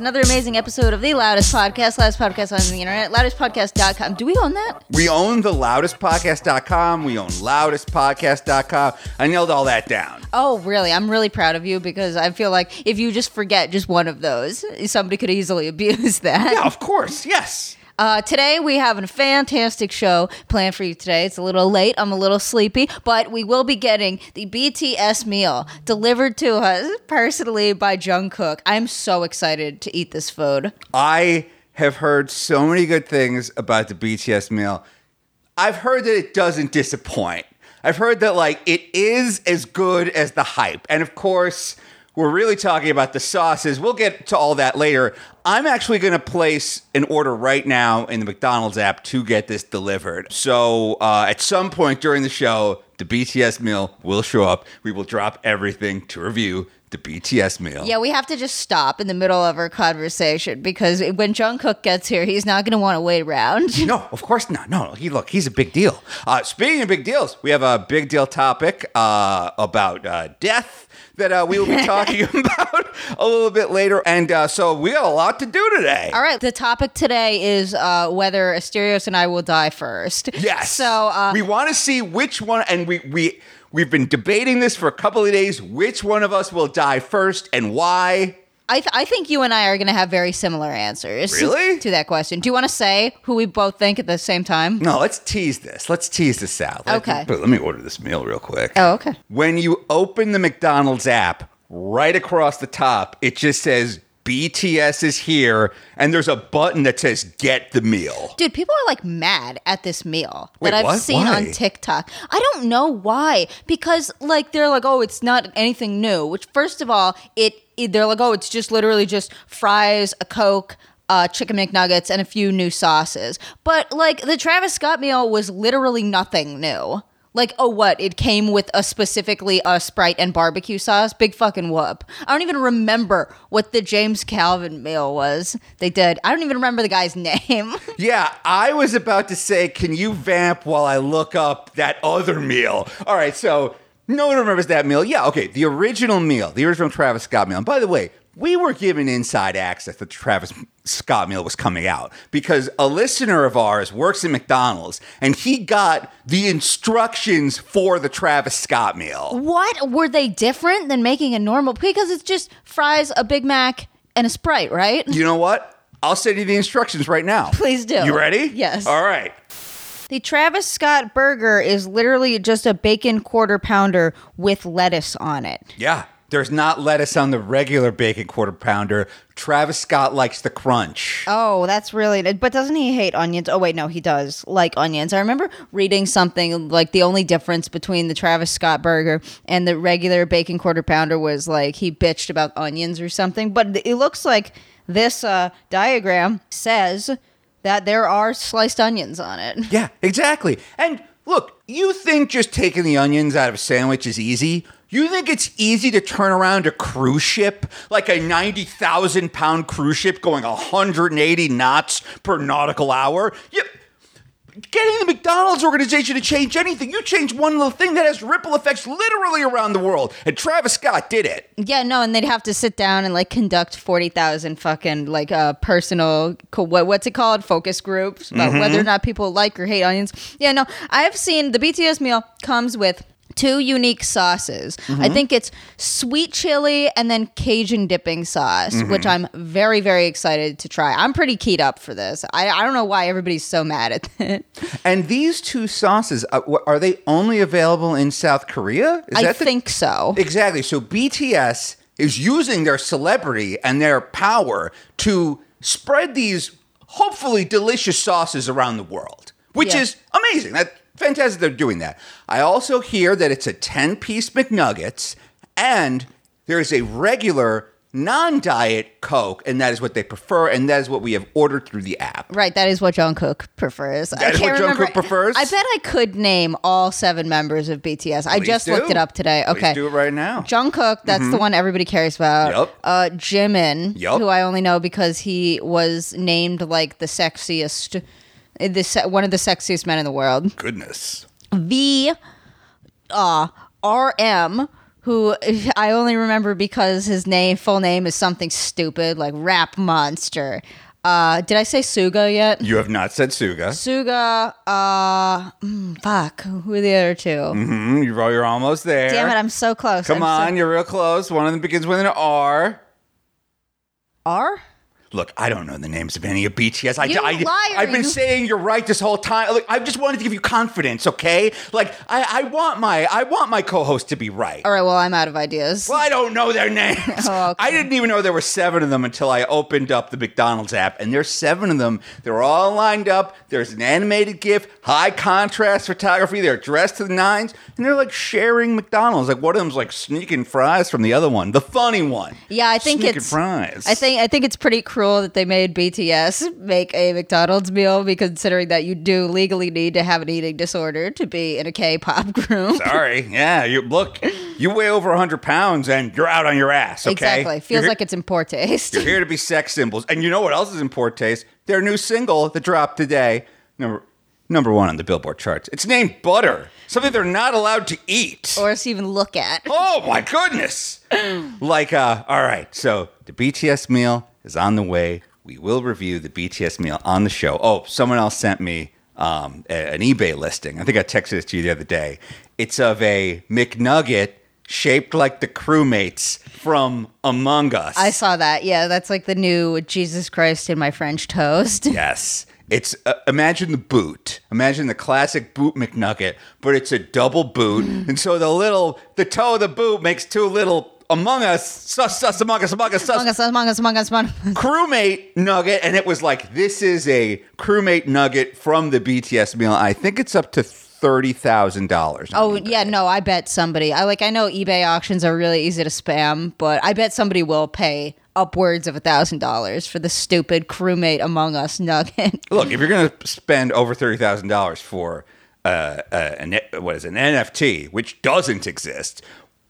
Welcome back. It's another amazing episode of the loudest podcast, loudest podcast on the internet, loudestpodcast.com. Do we own that? We own the loudestpodcast.com. We own loudestpodcast.com. I nailed all that down. Oh, really? I'm really proud of you because I feel like if you just forget just one of those, somebody could easily abuse that. Yeah, of course. Yes. Uh, today we have a fantastic show planned for you today. It's a little late. I'm a little sleepy, but we will be getting the BTS meal delivered to us personally by Jungkook. I'm so excited to eat this food. I have heard so many good things about the BTS meal. I've heard that it doesn't disappoint. I've heard that like it is as good as the hype. And of course, we're really talking about the sauces. We'll get to all that later. I'm actually going to place an order right now in the McDonald's app to get this delivered. So uh, at some point during the show, the BTS meal will show up. We will drop everything to review the BTS meal. Yeah, we have to just stop in the middle of our conversation because when Jungkook gets here, he's not going to want to wait around. No, of course not. No, he look, he's a big deal. Uh, speaking of big deals, we have a big deal topic uh, about uh, death that uh, we will be talking about a little bit later, and uh, so we got a lot to do today. All right, the topic today is uh, whether Asterios and I will die first. Yes. So uh, we want to see which one, and we we we've been debating this for a couple of days. Which one of us will die first, and why? I, th- I think you and I are going to have very similar answers. Really? To that question. Do you want to say who we both think at the same time? No, let's tease this. Let's tease this out. Let- Okay. But let me order this meal real quick. Oh, okay. When you open the McDonald's app, right across the top, it just says BTS is here, and there's a button that says get the meal. Dude, people are like mad at this meal Wait, that I've seen on TikTok. I don't know why. Because like they're like, oh, it's not anything new. Which first of all, it they're like, oh, it's just literally just fries, a Coke. Uh, chicken McNuggets and a few new sauces, but like the Travis Scott meal was literally nothing new. Like, oh, what? It came with a specifically a Sprite and barbecue sauce. Big fucking whoop. I don't even remember what the J Balvin meal was. They did. I don't even remember the guy's name. Yeah, I was about to say, can you vamp while I look up that other meal? All right, so no one remembers that meal. Yeah, okay, the original meal, the original Travis Scott meal. And by the way, we were given inside access that the Travis Scott meal was coming out because a listener of ours works at McDonald's and he got the instructions for the Travis Scott meal. What were they different than making a normal? Because it's just fries, a Big Mac, and a Sprite, right? You know what? I'll send you the instructions right now. Please do. You ready? Yes. All right. The Travis Scott burger is literally just a bacon quarter pounder with lettuce on it. Yeah. There's not lettuce on the regular bacon quarter pounder. Travis Scott likes the crunch. Oh, that's really. But doesn't he hate onions? Oh wait, no, he does like onions. I remember reading something like the only difference between the Travis Scott burger and the regular bacon quarter pounder was like he bitched about onions or something. But it looks like this uh, diagram says that there are sliced onions on it. Yeah, exactly. And look, you think just taking the onions out of a sandwich is easy? You think it's easy to turn around a cruise ship, like a 90,000 pound cruise ship going 180 knots per nautical hour? You, getting the McDonald's organization to change anything, you change one little thing that has ripple effects literally around the world. And Travis Scott did it. Yeah, no, and they'd have to sit down and like conduct forty thousand fucking like uh personal co- what what's it called focus groups about whether or not people like or hate onions. Yeah, no, I've seen the BTS meal comes with two unique sauces. I think it's sweet chili and then Cajun dipping sauce, which I'm very very excited to try. I'm pretty keyed up for this. I I don't know why everybody's so mad at it. And these two sauces, uh, are they only available in South Korea? Is I the- think so. Exactly. So BTS is using their celebrity and their power to spread these hopefully delicious sauces around the world, which Yeah. is amazing. That fantastic they're doing that. I also hear that it's a 10-piece McNuggets and there's a regular non-diet Coke and that is what they prefer and that is what we have ordered through the app. Right, that is what Jungkook prefers. I That is can't what Jungkook remember- prefers? I bet I could name all seven members of BTS. I just do. looked it up today. Please Okay. do it right now. Jungkook, that's the one everybody cares about. Yup. Uh, Jimin, Yup. who I only know because he was named like the sexiest, the se- one of the sexiest men in the world. Goodness. V, uh, RM, who I only remember because his name, full name, is something stupid like Rap Monster. Uh, did I say Suga yet? You have not said Suga. Suga, uh, mm, fuck, who are the other 2 Mm, you're, you're almost there. Damn it, I'm so close. Come I'm on, you're real close. One of them begins with an R. R? Look, I don't know the names of any of BTS. I, You I, liar, I've been you- saying you're right this whole time. Look, I just wanted to give you confidence, okay? Like, I, I want my I want my co-host to be right. All right, well, I'm out of ideas. Well, I don't know their names. Oh, okay. I didn't even know there were seven of them until I opened up the McDonald's app, and there's seven of them. They're all lined up. There's an animated GIF, high contrast photography. They're dressed to the nines, and they're like sharing McDonald's. Like one of them's like sneaking fries from the other one, the funny one. Yeah, I think Sneaking it's- fries. I think I think it's pretty cruel that they made BTS make a McDonald's meal, because considering that you do legally need to have an eating disorder to be in a K-pop group. Sorry. Yeah. You look. You weigh over hundred pounds, and you're out on your ass. Okay. Exactly, feels You're like it's in poor taste. You're here to be sex symbols. And you know what else is in poor taste? Their new single that dropped today, number number one on the Billboard charts. It's named Butter, something they're not allowed to eat. or even look at. oh my goodness! like, uh, all right, so the BTS meal is on the way. We will review the BTS meal on the show. Oh, someone else sent me um, a- an eBay listing. I think I texted it to you the other day. It's of a McNugget shaped like the crewmates from Among Us. I saw that. Yeah, that's like the new Jesus Christ in my French toast. Yes. It's uh, imagine the boot. Imagine the classic boot McNugget, but it's a double boot, and so the little the toe of the boot makes two little Among Us sus sus Among Us Among Us sus Among us, among us, among us, among us. crewmate nugget, and it was like this is a crewmate nugget from the BTS meal. I think it's up to thirty thousand dollars. Oh yeah, no, I bet somebody. I like. I know eBay auctions are really easy to spam, but I bet somebody will pay upwards of a thousand dollars for the stupid crewmate Among Us nugget. Look, if you're going to spend over thirty thousand dollars for uh, uh, an what is it, an NFT, which doesn't exist,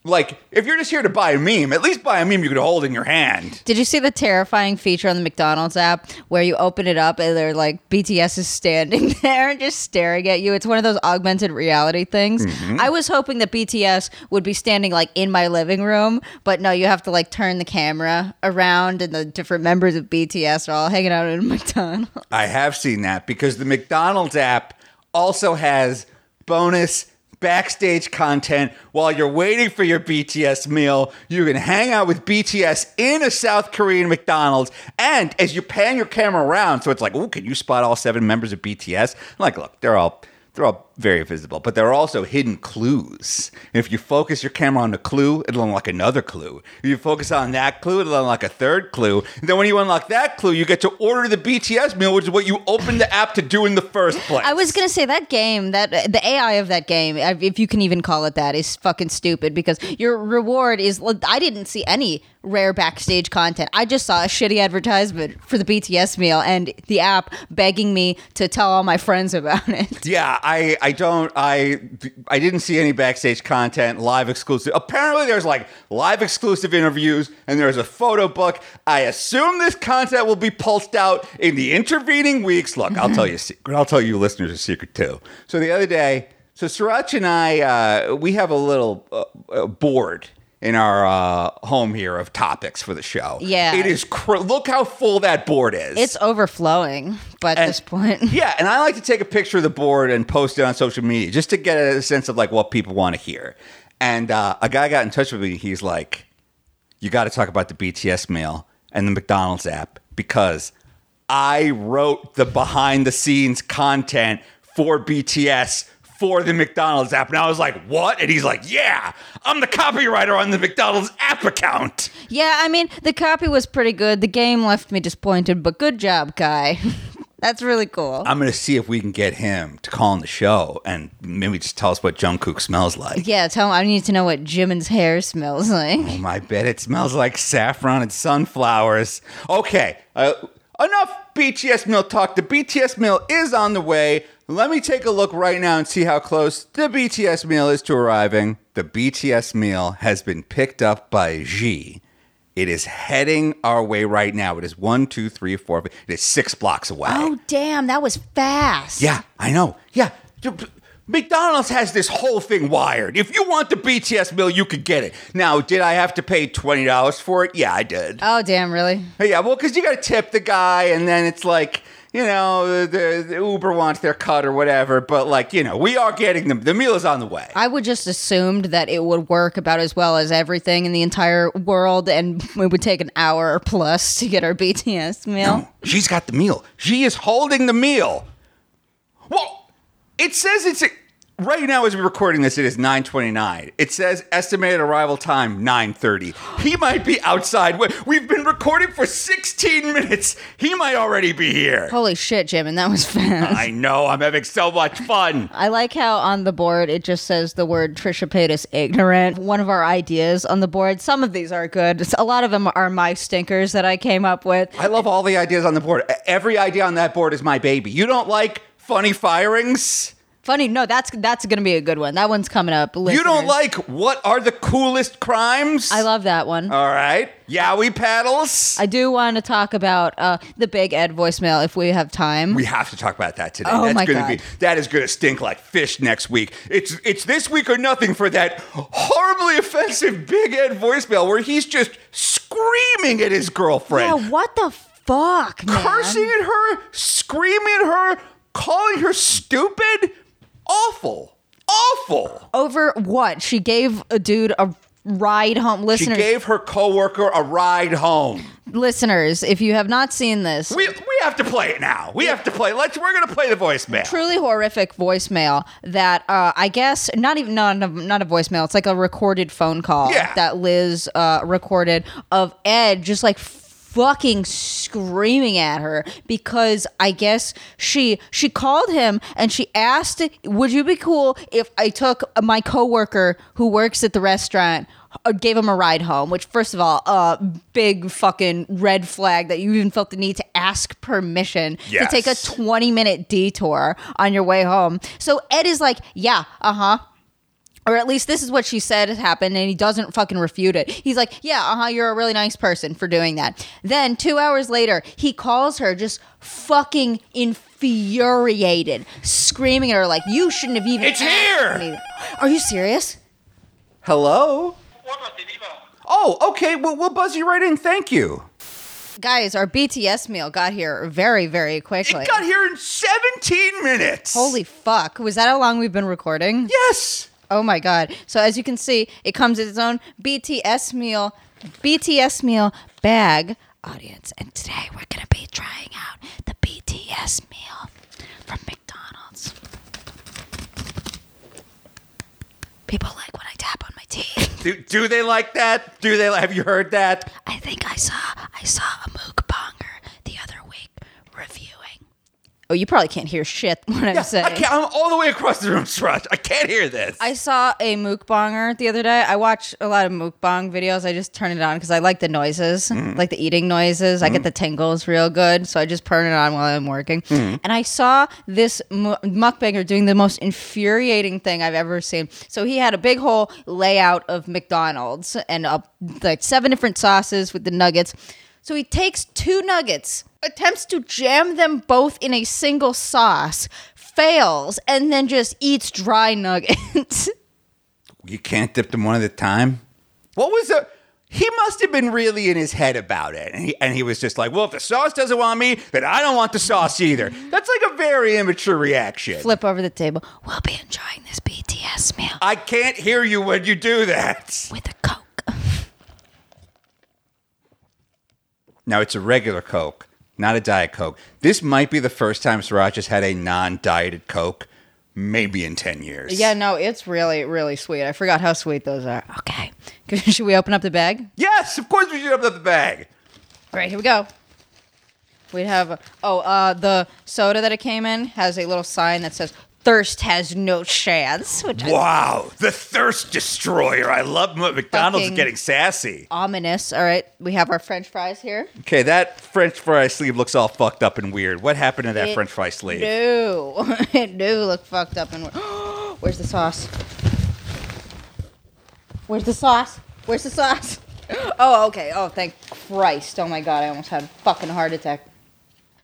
like if you're just here to buy a meme, at least buy a meme you could hold in your hand. Did you see the terrifying feature on the McDonald's app where you open it up and they're like BTS is standing there and just staring at you? It's one of those augmented reality things. Mm-hmm. I was hoping that BTS would be standing like in my living room, but no, you have to like turn the camera around and the different members of BTS are all hanging out in a McDonald's. I have seen that because the McDonald's app also has bonus backstage content while you're waiting for your BTS meal. You can hang out with BTS in a South Korean McDonald's. And as you pan your camera around, so it's like, oh, can you spot all seven members of BTS? I'm like, look, they're all they're all very visible, but there are also hidden clues. If you focus your camera on a clue, it'll unlock another clue. If you focus on that clue, it'll unlock a third clue. And then when you unlock that clue, you get to order the BTS meal, which is what you opened the app to do in the first place. I was gonna say that game, that the AI of that game, if you can even call it that, is fucking stupid because your reward is. I didn't see any rare backstage content. I just saw a shitty advertisement for the BTS meal and the app begging me to tell all my friends about it. Yeah, I, I don't I I didn't see any backstage content, live exclusive. Apparently there's like live exclusive interviews and there's a photo book. I assume this content will be pulsed out in the intervening weeks. Look, I'll tell you a secret. I'll tell you listeners a secret too. So the other day, so Sriracha and I uh, we have a little uh, uh, board in our uh, home here of topics for the show. Yeah. It is cr- look how full that board is. It's overflowing, but at this point, Yeah, and I like to take a picture of the board and post it on social media just to get a sense of like what people want to hear. And uh, a guy got in touch with me. He's like, "You got to talk about the BTS mail and the McDonald's app because I wrote the behind the scenes content for BTS." For the McDonald's app. And I was like, what? And he's like, yeah, I'm the copywriter on the McDonald's app account. yeah, I mean, the copy was pretty good. The game left me disappointed, but good job, Kai. That's really cool. I'm going to see if we can get him to call on the show and maybe just tell us what Jungkook smells like. yeah, tell him I need to know what Jimin's hair smells like. Oh, my bet it smells like saffron and sunflowers. Okay, uh, enough BTS meal talk. The BTS meal is on the way. Let me take a look right now and see how close the BTS meal is to arriving. The BTS meal has been picked up by G. It is heading our way right now. It is one, two, three, four. It is six blocks away. Oh, damn, that was fast. Yeah, I know. Yeah. McDonald's has this whole thing wired. If you want the BTS meal, you could get it. Now, did I have to pay twenty dollars for it? Yeah, I did. Oh damn, really? Yeah, well, because you got to tip the guy, and then it's like, you know, the, the Uber wants their cut or whatever. But like, you know, we are getting them. The meal is on the way. I would just assumed that it would work about as well as everything in the entire world, and it would take an hour or plus to get our BTS meal. No, She's got the meal. She is holding the meal. Well, it says it's right now as we're recording this. It is nine twenty nine. It says estimated arrival time nine thirty. He might be outside. We- We've been recording for sixteen minutes. He might already be here. Holy shit, Jim, and that was fast. I know. I'm having so much fun. I like how on the board it just says the word Trisha Paytas ignorant. One of our ideas on the board. Some of these are good. A lot of them are my stinkers that I came up with. I love all the ideas on the board. Every idea on that board is my baby. You don't like funny firings? Funny, no, that's that's gonna be a good one. That one's coming up. You don't listeners. like what are the coolest crimes? I love that one. All right. Yowie paddles. I do want to talk about uh, the Big Ed voicemail if we have time. we have to talk about that today. Oh That's my gonna God. be that is gonna stink like fish next week. It's it's this week or nothing for that horribly offensive Big Ed voicemail where he's just screaming at his girlfriend. yeah, what the fuck, man? cursing at her, screaming at her, calling her stupid. Awful. Awful. over what? She gave a dude a ride home. She Listeners, gave her coworker a ride home. listeners, if you have not seen this, We we have to play it now. We have to play. Let's we're gonna play the voicemail. truly horrific voicemail that uh, I guess not even not a, not a voicemail. It's like a recorded phone call Yeah. that Liz uh, recorded of Ed just like fucking screaming at her because I guess she she called him and she asked, "Would you be cool if I took my coworker who works at the restaurant?" uh, Gave him a ride home, which, first of all, uh, big fucking red flag that you even felt the need to ask permission to take a 20 minute detour on your way home. So Ed is like, yeah, uh huh. Or at least this is what she said happened, and he doesn't fucking refute it. He's like, yeah, uh huh, you're a really nice person for doing that. Then two hours later, he calls her just fucking infuriated, screaming at her like, you shouldn't have even. It's here! me." Are you serious? Hello. What was the Viva? Oh, okay. Well, we'll buzz you right in. Thank you. Guys, our BTS meal got here very, very quickly. It got here in 17 minutes. Holy fuck. Was that how long we've been recording? Yes. Oh my god. So as you can see, it comes in its own BTS meal BTS meal bag audience. And today we're going to be trying out the BTS meal from McDonald's. People like when I tap on my teeth. Do, do they like that? Do they? Have you heard that? I think I saw I saw a mukbanger the other week reviewing. Oh, you probably can't hear shit when I'm saying. I can't, I'm all the way across the room, Sraj. I can't hear this. I saw a mukbanger the other day. I watch a lot of mukbang videos. I just turn it on because I like the noises, Mm. like the eating noises. I get the tingles real good, so I just turn it on while I'm working. Mm. And I saw this mu- mukbanger doing the most infuriating thing I've ever seen. So he had a big whole layout of McDonald's and uh, like seven different sauces with the nuggets. So he takes two nuggets, attempts to jam them both in a single sauce, fails, and then just eats dry nuggets. you can't dip them one at a time. What was the? He must have been really in his head about it, and he and he was just like, "Well, if the sauce doesn't want me, then I don't want the sauce either." That's like a very immature reaction. Flip over the table. We'll be enjoying this BTS meal I can't hear you when you do that. with a Coke. Now it's a regular Coke, not a Diet Coke. This might be the first time Sriracha has had a non-dieted Coke, maybe in ten years. Yeah, no, it's really, really sweet. I forgot how sweet those are. Okay. Should we open up the bag? Yes, of course we should open up the bag. All right, here we go. We have, oh, uh, the soda that it came in has a little sign that says, Thirst has no chance, which Wow, the thirst destroyer. I love McDonald's getting sassy. ominous. All right, we have our french fries here. Okay, that French fry sleeve looks all fucked up and weird. What happened to that It French fry sleeve? do. it do look fucked up and weird. where's the sauce? Where's the sauce? Where's the sauce? Oh, okay. Oh, thank Christ. Oh my god, I almost had a fucking heart attack.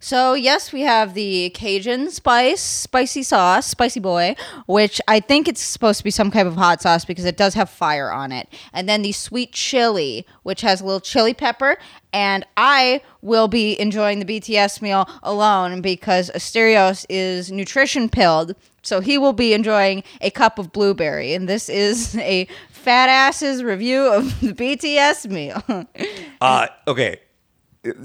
So yes, we have the Cajun spice, spicy sauce, spicy boy, which I think it's supposed to be some type of hot sauce because it does have fire on it. And then the sweet chili, which has a little chili pepper. And I will be enjoying the BTS meal alone because Asterios is nutrition pilled. So he will be enjoying a cup of blueberry. And this is a fat ass's review of the BTS meal. Uh, okay,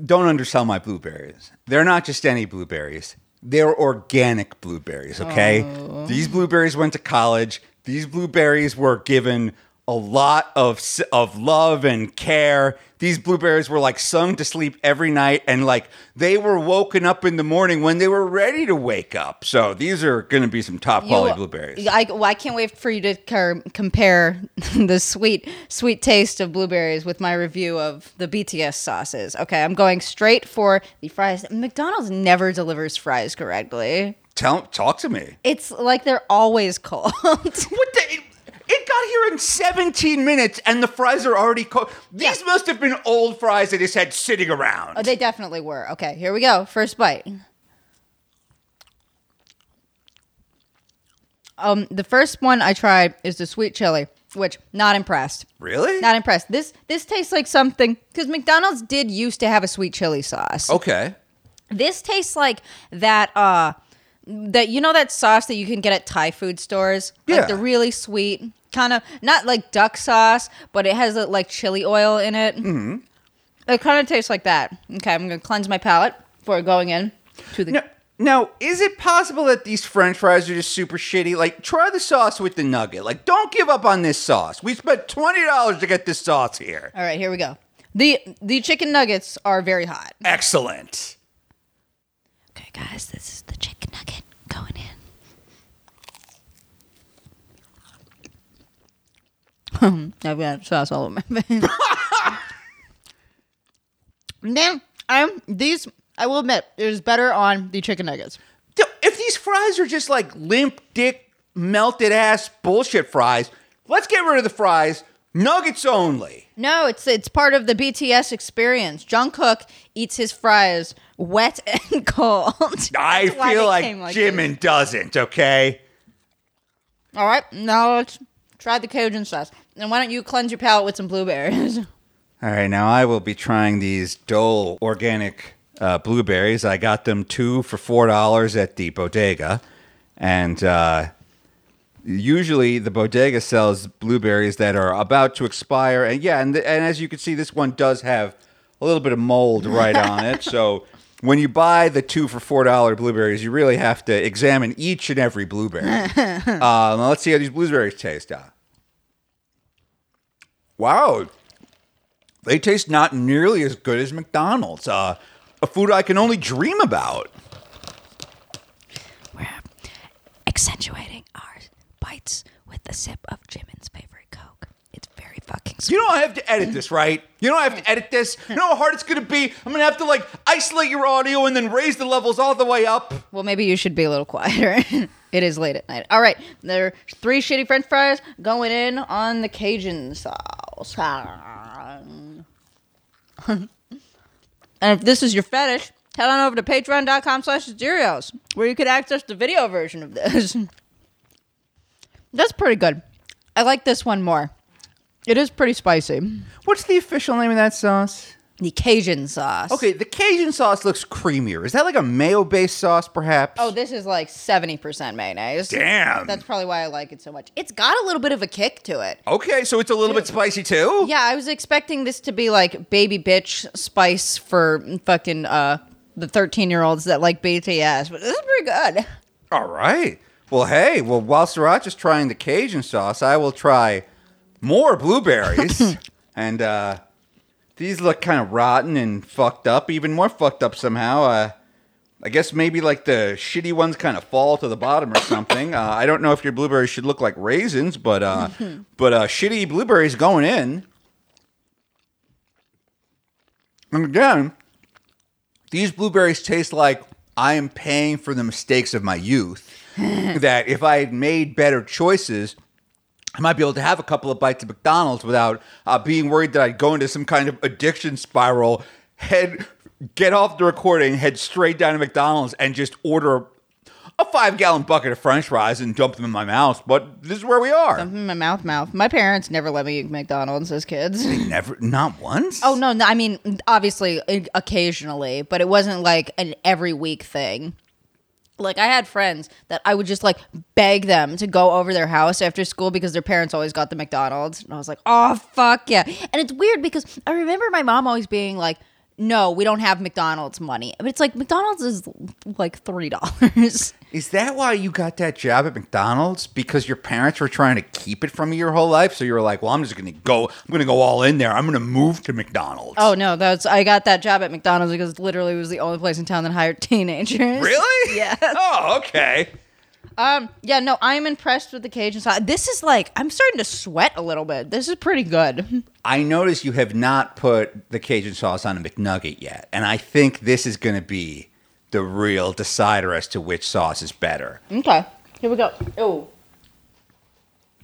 don't undersell my blueberries. They're not just any blueberries. They're organic blueberries, okay? Oh. These blueberries went to college. These blueberries were given a lot of of love and care. These blueberries were like sung to sleep every night and like they were woken up in the morning when they were ready to wake up. So these are going to be some top quality You- blueberries. I, well, I can't wait for you to car- compare the sweet, sweet taste of blueberries with my review of the BTS sauces. Okay, I'm going straight for the fries. McDonald's never delivers fries correctly. Tell talk to me. It's like they're always cold. What the? It, it got here in 17 minutes and the fries are already cold. These Yeah. must have been old fries that just had sitting around. oh, they definitely were. Okay, here we go. First bite. Um, the first one I tried is the sweet chili, which not impressed. really? Not impressed. This this tastes like something because McDonald's did used to have a sweet chili sauce. okay. This tastes like that. Uh, that you know that sauce that you can get at Thai food stores, Yeah. like the really sweet kind of not like duck sauce, but it has uh, like chili oil in it. Mm-hmm. It kind of tastes like that. Okay, I'm gonna cleanse my palate before going in to the. Now, now, is it possible that these french fries are just super shitty? Like, try the sauce with the nugget. Like, don't give up on this sauce. We spent $20 to get this sauce here. All right, here we go. the The chicken nuggets are very hot. Excellent. Okay, guys, this is the chicken nugget going I've got sauce all over my face. now, I'm these. I will admit, it is better on the chicken nuggets. If these fries are just like limp dick, melted ass bullshit fries, let's get rid of the fries. Nuggets only. No, it's it's part of the BTS experience. Jungkook eats his fries wet and cold. I feel like, like Jimin doesn't, okay? All right, now let's try the Cajun sauce. And why don't you cleanse your palate with some blueberries? All right, now I will be trying these Dole organic uh, blueberries. I got them two for four dollars at the bodega, and uh, usually the bodega sells blueberries that are about to expire. And yeah, and, and as you can see, this one does have a little bit of mold right on it. So when you buy the two for four dollar blueberries, you really have to examine each and every blueberry. uh, let's see how these blueberries taste. Uh, wow, they taste not nearly as good as McDonald's. Uh, a food I can only dream about. We're accentuating our bites with a sip of Jimin's favorite Coke. It's very fucking sweet. You know I have to edit this, right? You know I have to edit this. You know how hard it's gonna be. I'm gonna have to like isolate your audio and then raise the levels all the way up. Well, maybe you should be a little quieter. it is late at night. All right, there are three shitty French fries going in on the Cajun sauce. and if this is your fetish, head on over to patreon.com slash Asterios, where you can access the video version of this. That's pretty good. I like this one more. It is pretty spicy. What's the official name of that sauce? The Cajun sauce. Okay, the Cajun sauce looks creamier. Is that like a mayo-based sauce, perhaps? Oh, this is like 70% mayonnaise. damn. That's probably why I like it so much. It's got a little bit of a kick to it. okay, so it's a little bit spicy too. Yeah, I was expecting this to be like baby bitch spice for fucking uh the 13 year olds that like BTS, but this is pretty good. All right. Well, hey, well, while Sriracha's trying the Cajun sauce, I will try more blueberries. and uh, these look kind of rotten and fucked up, even more fucked up somehow. Uh, I guess maybe like the shitty ones kind of fall to the bottom or something. Uh, I don't know if your blueberries should look like raisins, but uh, but uh, shitty blueberries going in. And again, these blueberries taste like I am paying for the mistakes of my youth. that if I had made better choices, I might be able to have a couple of bites of McDonald's without uh, being worried that I'd go into some kind of addiction spiral, head get off the recording, head straight down to McDonald's, and just order a five gallon bucket of French fries and dump them in my mouth. But this is where we are. Mm, My mouth, mouth. My parents never let me eat McDonald's as kids. Never, not once. Oh no, no, I mean obviously occasionally, but it wasn't like an every week thing. Like I had friends that I would just like beg them to go over their house after school because their parents always got the McDonald's, and I was like, "Oh fuck yeah!" And it's weird because I remember my mom always being like, "No, we don't have McDonald's money," but it's like McDonald's is like three dollars. Is that why you got that job at McDonald's? Because your parents were trying to keep it from you your whole life? So you were like, well, I'm just going to go, I'm going to go all in there. I'm going to move to McDonald's. Oh no, that's I got that job at McDonald's because literally it was the only place in town that hired teenagers. Really? Yes. Oh, okay. Um, yeah, no, I'm impressed with the Cajun sauce. This is like I'm starting to sweat a little bit. This is pretty good. I notice you have not put the Cajun sauce on a McNugget yet. And I think this is going to be the real decider as to which sauce is better. Okay, here we go. Oh,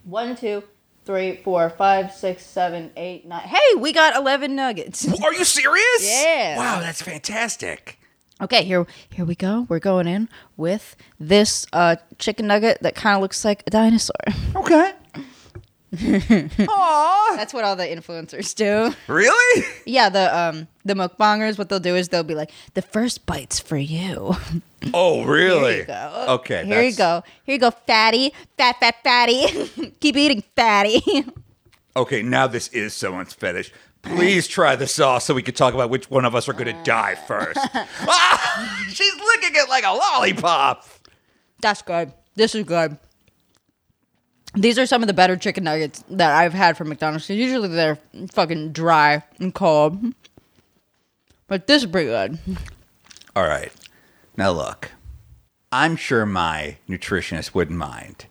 one, two, three, four, five, six, seven, eight, nine. Hey, we got eleven nuggets. Are you serious? Yeah. Wow, that's fantastic. Okay, here, here we go. We're going in with this uh, chicken nugget that kind of looks like a dinosaur. Okay. Aw. That's what all the influencers do. Really? Yeah, the um the mukbangers, what they'll do is they'll be like, the first bite's for you. Oh, really? Here you go. Okay. Here you that's- go. Here you go, fatty. Fat, fat, fatty. Keep eating, fatty. Okay, now this is someone's fetish. Please try the sauce so we can talk about which one of us are going to die first. ah, she's licking it like a lollipop. That's good. This is good. These are some of the better chicken nuggets that I've had from McDonald's. Usually they're fucking dry and cold. But this is pretty good. All right. Now look, I'm sure my nutritionist wouldn't mind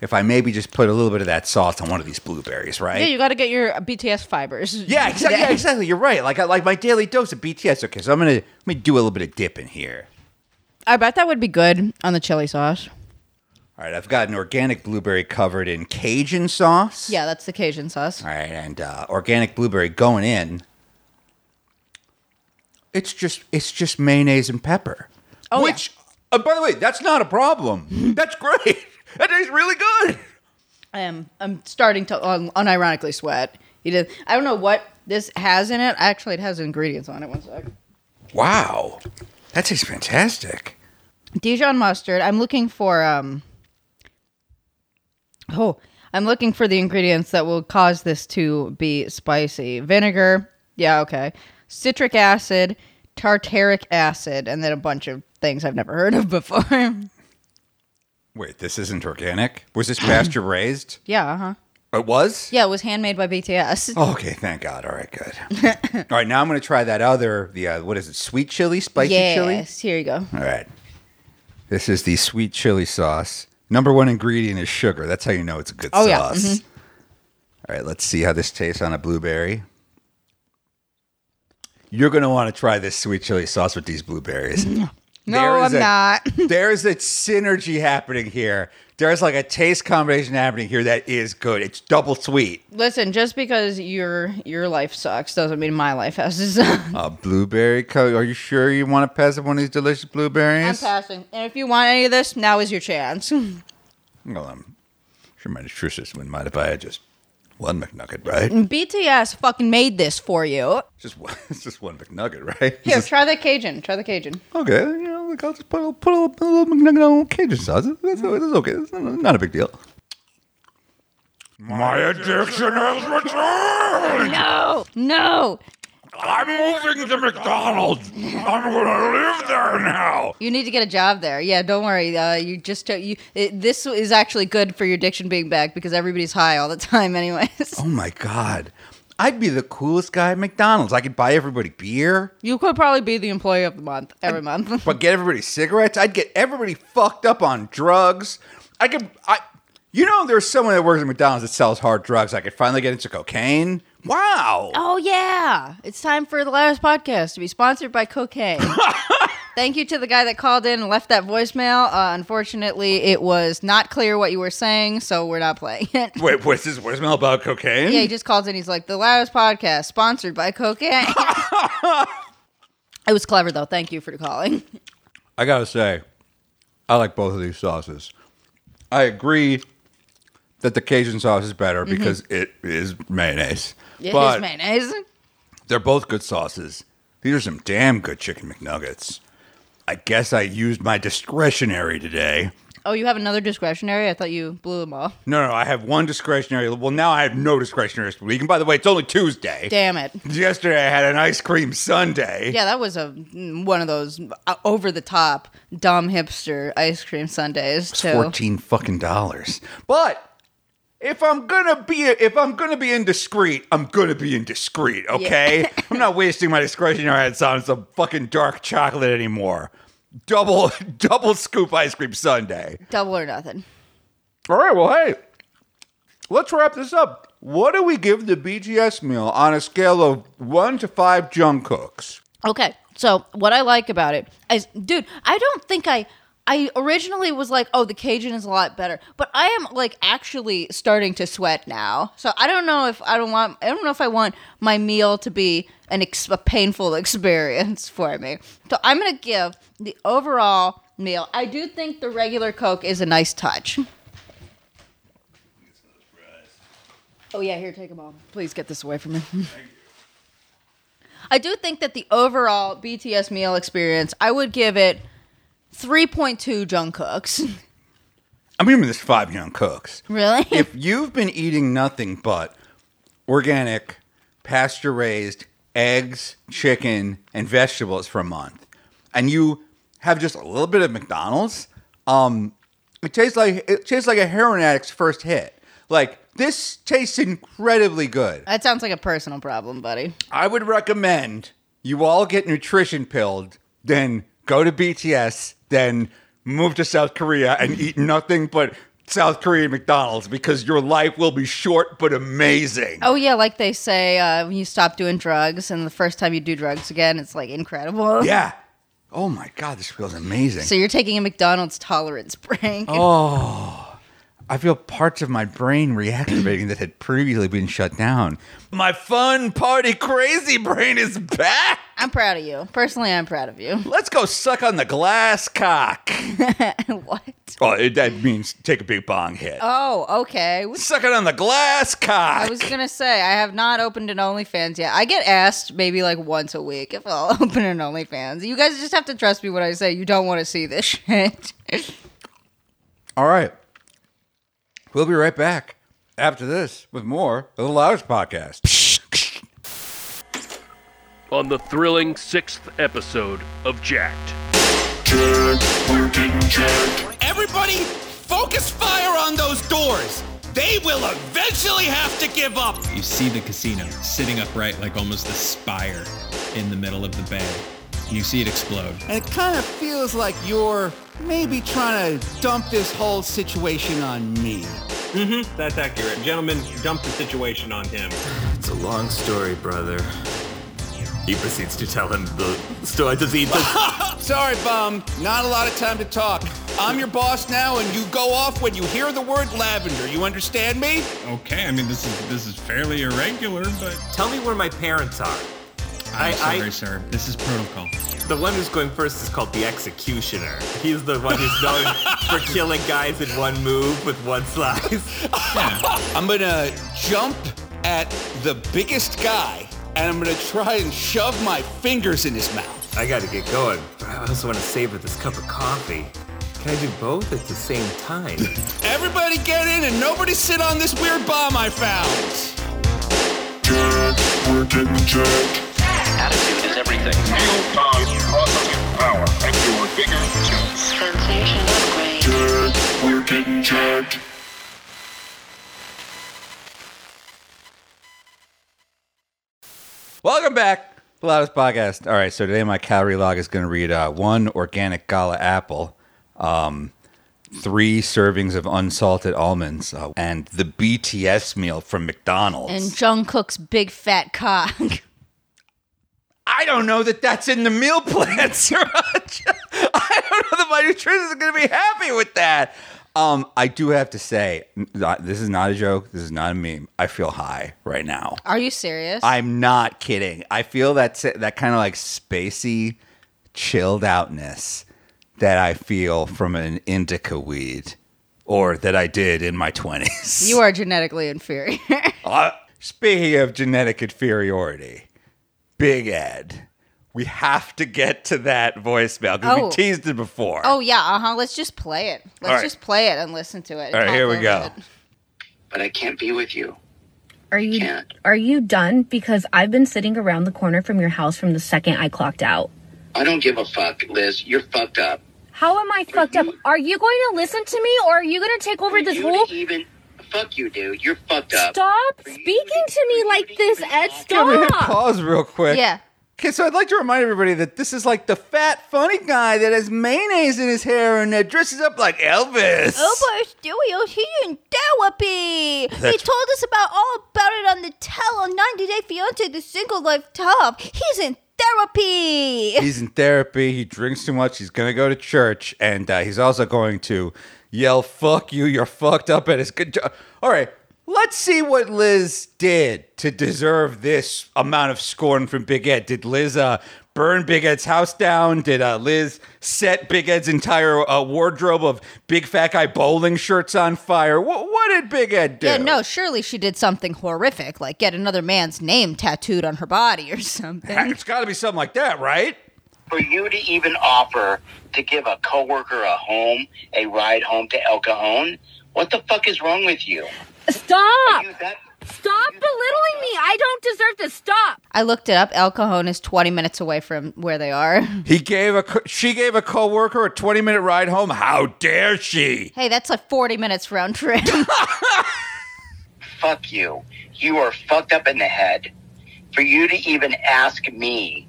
if I maybe just put a little bit of that sauce on one of these blueberries, right? Yeah, you got to get your BTS fibers. Yeah, exactly. Yeah, exactly. You're right. Like I like my daily dose of BTS. Okay, so I'm gonna let me do a little bit of dip in here. I bet that would be good on the chili sauce. All right, I've got an organic blueberry covered in Cajun sauce. Yeah, that's the Cajun sauce. All right, and uh, organic blueberry going in. It's just it's just mayonnaise and pepper. Oh, yeah. Which, uh, by the way, that's not a problem. that's great. That tastes really good. I am. I'm starting to un- unironically sweat. You did. I don't know what this has in it. Actually, it has ingredients on it. One sec. Wow, that tastes fantastic. Dijon mustard. I'm looking for um. Oh, I'm looking for the ingredients that will cause this to be spicy. Vinegar. Yeah. Okay. Citric acid, tartaric acid, and then a bunch of things I've never heard of before. Wait, this isn't organic. Was this pasture raised? yeah. Uh huh. It was. Yeah. It was handmade by BTS. Oh, okay, thank God. All right, good. All right, now I'm going to try that other, the uh, what is it, sweet chili, spicy chili? yes. Here you go. All right. This is the sweet chili sauce. Number one ingredient is sugar. That's how you know it's a good Oh, yeah. sauce. All right, let's see how this tastes on a blueberry. You're going to want to try this sweet chili sauce with these blueberries. No, There is I'm a- not. There's a synergy happening here. There's like a taste combination happening here that is good. It's double sweet. Listen, just because your your life sucks doesn't mean my life has to suck. A blueberry co- Are you sure you want to pass up one of these delicious blueberries? I'm blueberries? passing. And if you want any of this, now is your chance. well, I'm sure my nutritionist wouldn't mind if I had just one McNugget, right? BTS fucking made this for you. Just one, it's just one McNugget, right? Here, try the Cajun. Try the Cajun. okay, you know, like I'll just put a, put a, put a little McNugget on Cajun sauce. That's, that's okay. It's not, not a big deal. My addiction has returned. No, no. I'm moving to McDonald's. I'm gonna live there now. You need to get a job there. Yeah, don't worry. Uh, you just you. It, this is actually good for your addiction being back because everybody's high all the time, anyways. Oh my god. I'd be the coolest guy at McDonald's. I could buy everybody beer, You could probably be the employee of the month every month. but get everybody cigarettes. I'd get everybody fucked up on drugs. I could I you know there's someone that works at McDonald's that sells hard drugs. I could finally get into cocaine. Wow. Oh yeah, it's time for the last podcast to be sponsored by cocaine. Thank you to the guy that called in and left that voicemail. Uh, unfortunately, it was not clear what you were saying, so we're not playing it. Wait, what's this voicemail about cocaine? Yeah, he just calls in. He's like, "The last podcast sponsored by cocaine." It was clever though. Thank you for calling. I gotta say, I like both of these sauces. I agree that the Cajun sauce is better because it is mayonnaise. It is but mayonnaise. they're both good sauces. These are some damn good chicken McNuggets. I guess I used my discretionary today. Oh, you have another discretionary? I thought you blew them all. No, no, I have one discretionary. Well, now I have no discretionary this week. And by the way, it's only Tuesday. Damn it. Yesterday I had an ice cream sundae. Yeah, that was a one of those uh, over the top dumb hipster ice cream sundaes too. fourteen fucking dollars. But if I'm gonna be if I'm gonna be indiscreet, I'm gonna be indiscreet. Okay, I'm not wasting my discretionary on some fucking dark chocolate anymore. Double double scoop ice cream sundae. Double or nothing. All right, well, hey, let's wrap this up. What do we give the BTS meal on a scale of one to five junk cooks? Okay, so what I like about it is, dude, I don't think I. I originally was like, oh, the Cajun is a lot better, but I am like actually starting to sweat now. So I don't know if I don't want, I don't know if I want my meal to be an ex- a painful experience for me. So I'm gonna give the overall meal. I do think the regular Coke is a nice touch. Oh yeah, here, take them all. Please get this away from me. I do think that the overall BTS meal experience, I would give it 3.2 junk cooks. I'm giving this five young cooks. really? if you've been eating nothing but organic, pasture raised eggs, chicken, and vegetables for a month, and you have just a little bit of McDonald's, um, it tastes like it tastes like a heroin addict's first hit. Like this tastes incredibly good. that sounds like a personal problem, buddy. I would recommend you all get nutrition pilled, then go to BTS, then move to South Korea and eat nothing but South Korean McDonald's because your life will be short but amazing. Oh yeah, like they say uh, when you stop doing drugs and the first time you do drugs again, it's like incredible. Yeah. Oh my God, this feels amazing. So you're taking a McDonald's tolerance break. Oh. I feel parts of my brain reactivating that had previously been shut down. My fun, party, crazy brain is back. I'm proud of you. Personally, I'm proud of you. Let's go suck on the glass cock. what? Oh, it, that means take a big bong hit. Oh, okay. Suck it on the glass cock. I was gonna say I have not opened an OnlyFans yet. I get asked maybe like once a week if I'll open an OnlyFans. You guys just have to trust me when I say you don't want to see this shit. All right. We'll be right back after this with more of the Loudest Podcast. on the thrilling sixth episode of Jacked. Everybody, focus fire on those doors. They will eventually have to give up. You see the casino sitting upright like almost a spire in the middle of the bay. You see it explode. And it kind of feels like you're maybe trying to dump this whole situation on me. Mm-hmm, that's accurate. Gentlemen, dump the situation on him. It's a long story, brother. He proceeds to tell him the story. Does he? Does, Sorry, bum. Not a lot of time to talk. I'm your boss now, and you go off when you hear the word lavender. You understand me? Okay, I mean this is this is fairly irregular, but tell me where my parents are. I'm I- sorry, I- sir. This is protocol. The one who's going first is called the Executioner. He's the one who's known for killing guys in one move with one slice. I'm gonna jump at the biggest guy, and I'm gonna try and shove my fingers in his mouth. I gotta get going, but I also want to savor this cup of coffee. Can I do both at the same time? Everybody get in, and nobody sit on this weird bomb I found. Attitude is everything. Sensation upgrade. Welcome back to the Loudest Podcast. All right, so today my calorie log is going to read uh, one organic gala apple, um, three servings of unsalted almonds, uh, and the BTS meal from McDonald's. and Jungkook's big fat cock. I don't know that that's in the meal plan, Sriracha. I don't know that my nutritionist is going to be happy with that. Um, I do have to say, not- this is not a joke. This is not a meme. I feel high right now. Are you serious? I'm not kidding. I feel that that kind of like spacey, chilled outness that I feel from an indica weed, or that I did in my twenties. you are genetically inferior. Uh, speaking of genetic inferiority, Big Ed, we have to get to that voicemail because Oh. we teased it before. oh yeah, uh huh. Let's just play it. Let's All right. just play it and listen to it. All right, here we go. it. But I can't be with you. Are you Can't. are you done? Because I've been sitting around the corner from your house from the second I clocked out. I don't give a fuck, Liz. You're fucked up. How am I fucked up? Are you going to listen to me or are you going to take over For this you whole to even fuck you, dude. You're fucked up. Stop you speaking to- to me like this, even Ed. talk- Can we Stop. pause real quick? Yeah. Okay, so I'd like to remind everybody that this is like the fat, funny guy that has mayonnaise in his hair and uh, dresses up like Elvis. Elvis boy, Studios, he's in therapy. He told us about all about it on the tell on 90 Day Fiance, the single life top. He's in therapy. He's in therapy. He drinks too much. He's going to go to church. And uh, he's also going to yell, fuck you. You're fucked up at his good job. All right. Let's see what Liz did to deserve this amount of scorn from Big Ed. Did Liz uh, burn Big Ed's house down? Did uh, Liz set Big Ed's entire uh, wardrobe of big fat guy bowling shirts on fire? What, what did Big Ed do? Yeah, no, surely she did something horrific, like get another man's name tattooed on her body or something. It's got to be something like that, right? For you to even offer to give a coworker a home, a ride home to El Cajon, what the fuck is wrong with you? Stop. You that Stop belittling me. I don't deserve to stop. I looked it up. El Cajon is 20 minutes away from where they are. He gave a co- she gave a coworker a 20 minute ride home. How dare she? Hey, that's like 40 minutes round trip. fuck you. You are fucked up in the head. For you to even ask me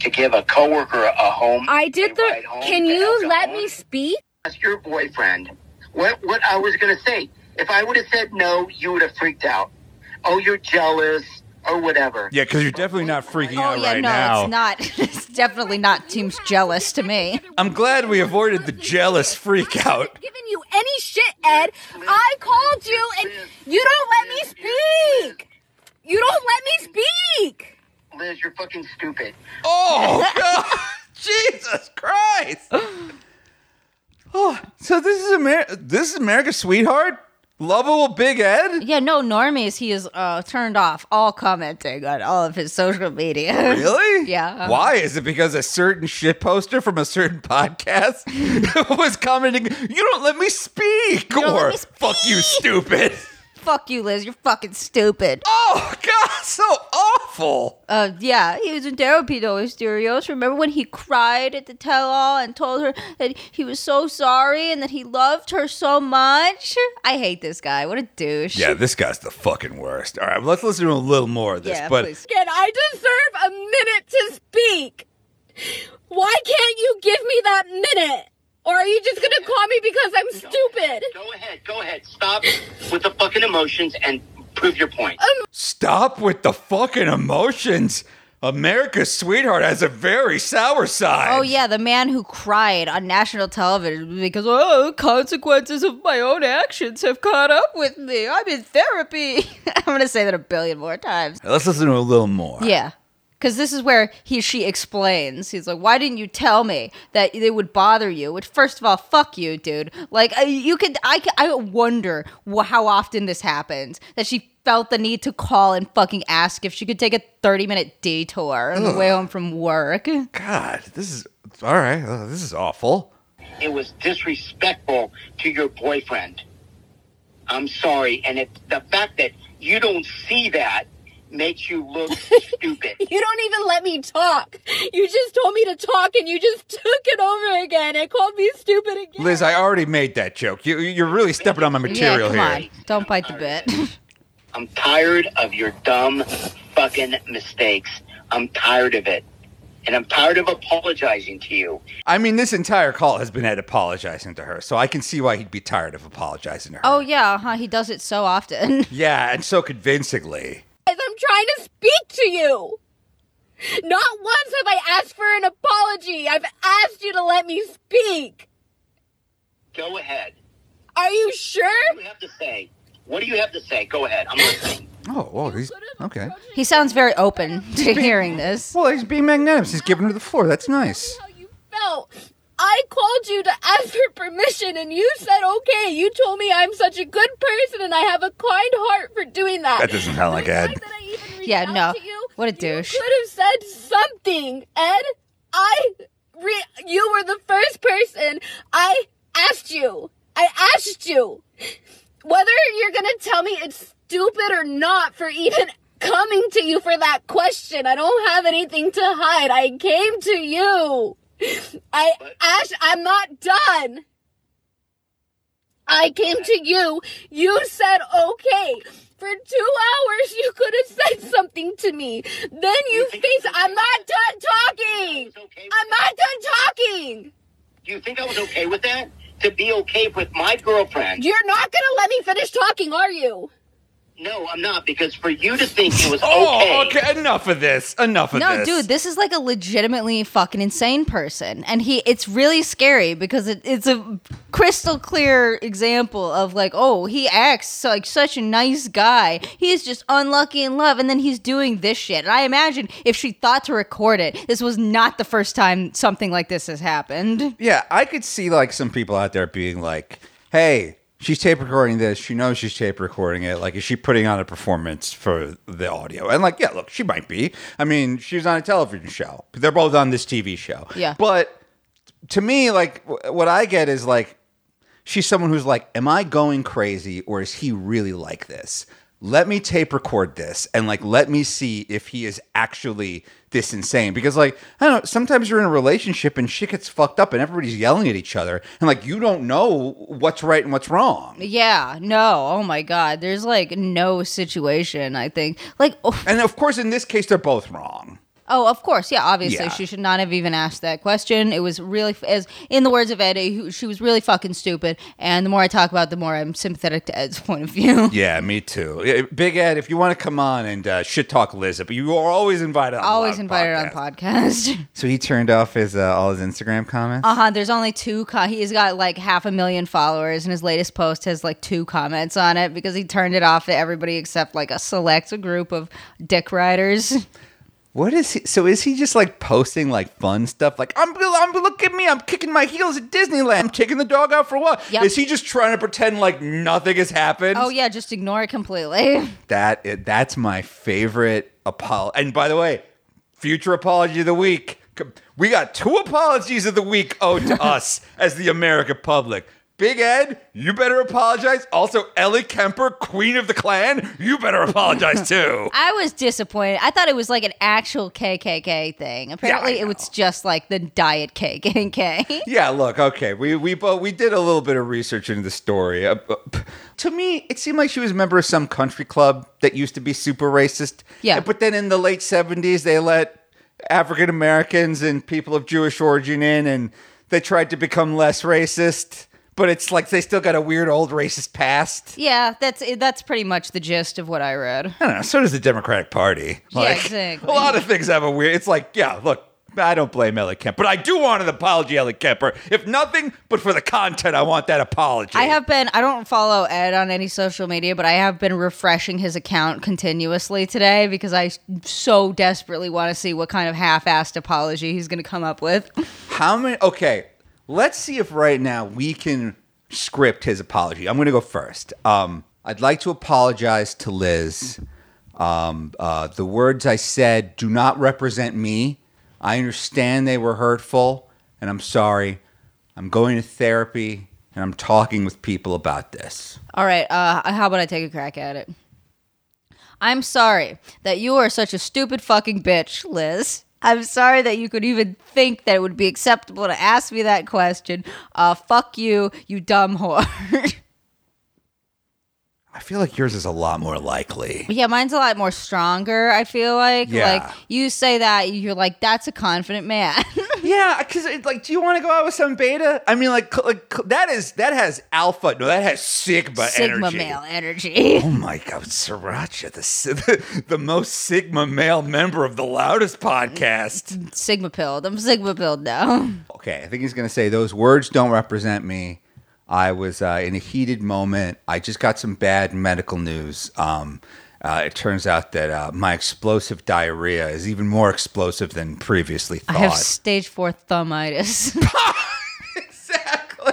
to give a coworker a home, I did the Can you let Cajon, me speak? ask your boyfriend what what I was gonna say. If I would have said no, you would have freaked out. Oh, you're jealous or whatever. Yeah, because you're definitely not freaking oh, out yeah, right no, now. it's not. it's definitely not. Seems jealous to me. I'm glad we avoided the jealous freak out. Giving you any shit, Ed. I called you and you don't let me speak. You don't let me speak. Liz, you're fucking stupid. Oh God, Jesus Christ! Oh, so this is Amer- this is America's sweetheart, lovable Big Ed. Yeah, no, normies. He is uh, turned off all commenting on all of his social media. Really? Yeah. Why is it because a certain shit poster from a certain podcast was commenting, "You don't let me speak," don't let or me "Fuck you, stupid." Fuck you, Liz. You're fucking stupid. Oh God, so awful. Uh, yeah, he was in therapy though, Asterios. Remember when he cried at the tell-all and told her that he was so sorry and that he loved her so much? I hate this guy. What a douche. Yeah, this guy's the fucking worst. All right, let's listen to a little more of this. Yeah, but please. Can I deserve a minute to speak? Why can't you give me that minute? Or are you just gonna call me because I'm stupid? Go ahead, go ahead. Stop with the fucking emotions and prove your point. Um, stop with the fucking emotions. America's sweetheart has a very sour side. Oh yeah, the man who cried on national television because oh, consequences of my own actions have caught up with me. I'm in therapy. I'm gonna say that a billion more times. Let's listen to a little more. Yeah. Because this is where he she explains. He's like, "Why didn't you tell me that it would bother you?" Which, first of all, fuck you, dude. Like, uh, you could, I I wonder how often this happens that she felt the need to call and fucking ask if she could take a thirty minute detour on the way home from work. God, this is all right. uh, this is awful. It was disrespectful to your boyfriend. I'm sorry, and it, the fact that you don't see that makes you look stupid. You don't even let me talk. You just told me to talk and you just took it over again and called me stupid again. Liz, I already made that joke. You, you're really stepping on my Yeah, material come here. on, don't bite the bit. I'm tired of your dumb fucking mistakes. I'm tired of it. And I'm tired of apologizing to you. I mean, this entire call has been at apologizing to her, so I can see why he'd be tired of apologizing to her. oh yeah, huh? He does it so often. yeah, and so convincingly. I'm trying to speak to you. Not once have I asked for an apology. I've asked you to let me speak. Go ahead. Are you sure? What do you have to say? What do you have to say? Go ahead. I'm listening. Oh, well, he's okay. He sounds very open to hearing this. Well, he's being magnanimous. He's giving her the floor. That's nice. How you felt. I called you to ask for permission and you said okay. You told me I'm such a good person and I have a kind heart for doing that. That doesn't sound like Ed. fact that I even reached Yeah, no. you, What a douche. You could have said something, Ed. I re- you were the first person I asked you. I asked you whether you're gonna tell me it's stupid or not for even coming to you for that question. I don't have anything to hide. I came to you. I Ash, I'm not done. I came to you. You said okay. For two hours, you could have said something to me. Then you think face. I'm not done talking. Okay I'm not done talking. Do you think I was okay with that? To be okay with my girlfriend? You're not gonna let me finish talking, are you? No, I'm not. Because for you to think it was Oh, okay. okay. Enough of this. Enough of No, this. No, dude, this is like a legitimately fucking insane person, and he. It's really scary because it, it's a crystal clear example of like, oh, he acts like such a nice guy. He's just unlucky in love, and then he's doing this shit. And I imagine if she thought to record it, this was not the first time something like this has happened. Yeah, I could see like some people out there being like, "Hey, she's tape recording this. She knows she's tape recording it. Like, is she putting on a performance for the audio?" And like, yeah, look, she might be. I mean, she's on a television show. They're both on this TV show. Yeah. but to me, like, w- what I get is like, she's someone who's like, "Am I going crazy, or is he really like this?" Let me tape record this and like let me see if he is actually this insane. Because like I don't know, sometimes you're in a relationship and shit gets fucked up and everybody's yelling at each other and like you don't know what's right and what's wrong. Yeah, no, oh my god, there's like no situation. I think like. Oh, And of course, in this case, they're both wrong. Oh, of course, yeah. Obviously, Yeah. she should not have even asked that question. It was really, as in the words of Ed, he- she was really fucking stupid. And the more I talk about, it, the more I'm sympathetic to Ed's point of view. Yeah, me too. Big Ed, if you want to come on and uh, shit talk Liz, but you are always invited. on Always Loud invited on Podcast. podcast. So he turned off his uh, all his Instagram comments. Uh huh. There's only two. Co- he's got like half a million followers, and his latest post has like two comments on it because he turned it off to everybody except like a select group of dick riders. What is he? So is he just like posting like fun stuff? Like I'm, I'm look at me, I'm kicking my heels at Disneyland. I'm taking the dog out for what? Yep. Is he just trying to pretend like nothing has happened? Oh yeah, just ignore it completely. that that's my favorite apology. And by the way, future apology of the week. We got two apologies of the week owed to us as the American public. Big Ed, you better apologize. Also, Ellie Kemper, Queen of the Clan, you better apologize too. I was disappointed. I thought it was like an actual KKK thing. Apparently, it was just like the diet KKK. Yeah, look, okay, we we both we did a little bit of research into the story. Uh, uh, to me, it seemed like she was a member of some country club that used to be super racist. Yeah. but then in the late seventies, they let African Americans and people of Jewish origin in, and they tried to become less racist. But it's like they still got a weird old racist past. yeah, that's that's pretty much the gist of what I read. I don't know. So does the Democratic Party. Yeah, exactly. A lot of things have a weird. It's like, yeah, look, I don't blame Ellie Kemper, but I do want an apology, Ellie Kemper. If nothing but for the content, I want that apology. I have been I don't follow Ed on any social media, but I have been refreshing his account continuously today because I so desperately want to see what kind of half-assed apology he's going to come up with. How many? Okay, let's see if right now we can script his apology. I'm going to go first. Um, I'd like to apologize to Liz. Um, uh, the words I said do not represent me. I understand they were hurtful, and I'm sorry. I'm going to therapy, and I'm talking with people about this. All right, uh, how about I take a crack at it? I'm sorry that you are such a stupid fucking bitch, Liz. I'm sorry that you could even think that it would be acceptable to ask me that question. Uh, fuck you, you dumb whore. I feel like yours is a lot more likely. yeah, mine's a lot more stronger, I feel like. Yeah. Like, you say that, you're like, that's a confident man. Yeah, because it's like, do you want to go out with some beta? I mean, like, cl- like cl- that is that has alpha. No, that has sigma, energy. Sigma energy. male energy. Oh my god, Sirancha, the, si- the most sigma male member of the loudest podcast. Sigma pilled. I'm Sigma pilled now. Okay, I think he's gonna say those words don't represent me. I was uh, in a heated moment. I just got some bad medical news. Um, uh, it turns out that uh, my explosive diarrhea is even more explosive than previously thought. I have stage four thumbitis. Exactly.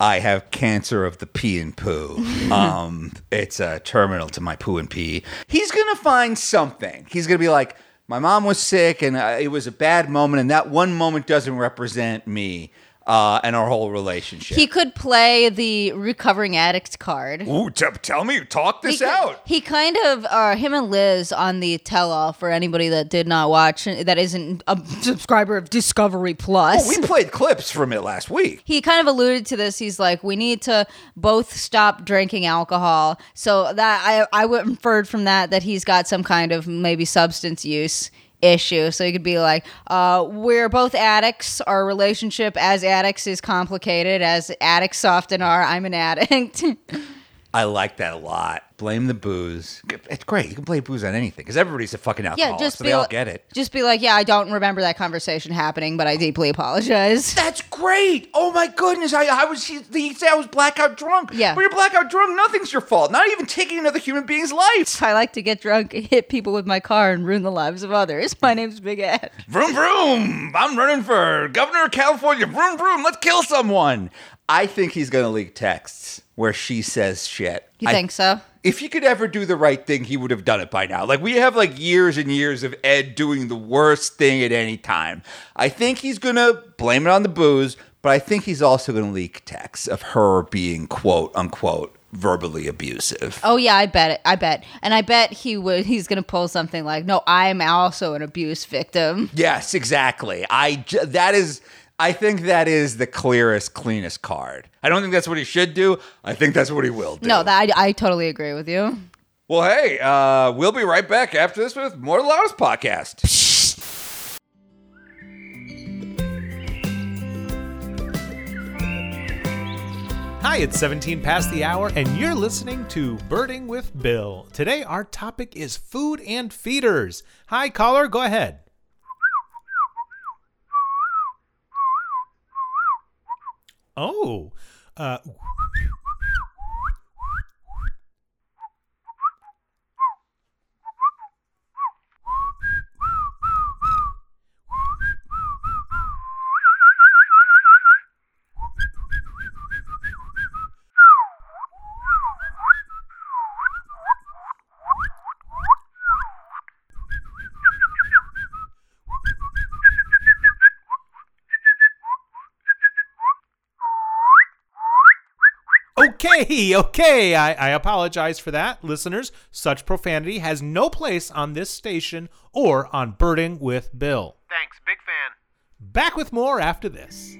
I have cancer of the pee and poo. Um, it's uh, terminal to my poo and pee. He's gonna find something. He's gonna be like, my mom was sick, and uh, it was a bad moment, and that one moment doesn't represent me uh, and our whole relationship. he could play the recovering addict card. Ooh, t- tell me, talk He this could- out. He kind of, uh, him and Liz on the tell all for anybody that did not watch, that isn't a subscriber of Discovery Plus. Oh, we played clips from it last week. he kind of alluded to this. He's like, we need to both stop drinking alcohol. So that I I inferred from that that he's got some kind of maybe substance use issue. So you could be like, uh, we're both addicts. Our relationship as addicts is complicated, as addicts often are. I'm an addict. I like that a lot. Blame the booze. It's great. You can blame booze on anything because everybody's a fucking alcoholic. yeah, just so be they all like- get it. Just be like, yeah, I don't remember that conversation happening, but I deeply apologize. That's great. Oh my goodness. I, I was, he, he said I was blackout drunk. Yeah. When you're blackout drunk, nothing's your fault. Not even taking another human being's life. I like to get drunk, hit people with my car, and ruin the lives of others. My name's Big Ed. Vroom, vroom. I'm running for governor of California. Vroom, vroom. Let's kill someone. I think he's going to leak texts where she says shit. You I- think so? If he could ever do the right thing, he would have done it by now. Like we have like years and years of Ed doing the worst thing at any time. I think he's gonna blame it on the booze, but I think he's also gonna leak texts of her being quote unquote verbally abusive. Oh yeah, I bet it. I bet, and I bet he would. He's gonna pull something like, "No, I'm also an abuse victim." Yes, exactly. I j- that is I think that is the clearest, cleanest card. I don't think that's what he should do. I think that's what he will do. No, that I, I totally agree with you. Well, hey, uh, we'll be right back after this with more Loudest Podcast. Hi, it's 17 past the hour, and you're listening to Birding with Bill. Today, our topic is food and feeders. Hi, caller, go ahead. Oh, uh, Okay, okay. I, I apologize for that, listeners. Such profanity has no place on this station or on Birding with Bill. Thanks, big fan. Back with more after this.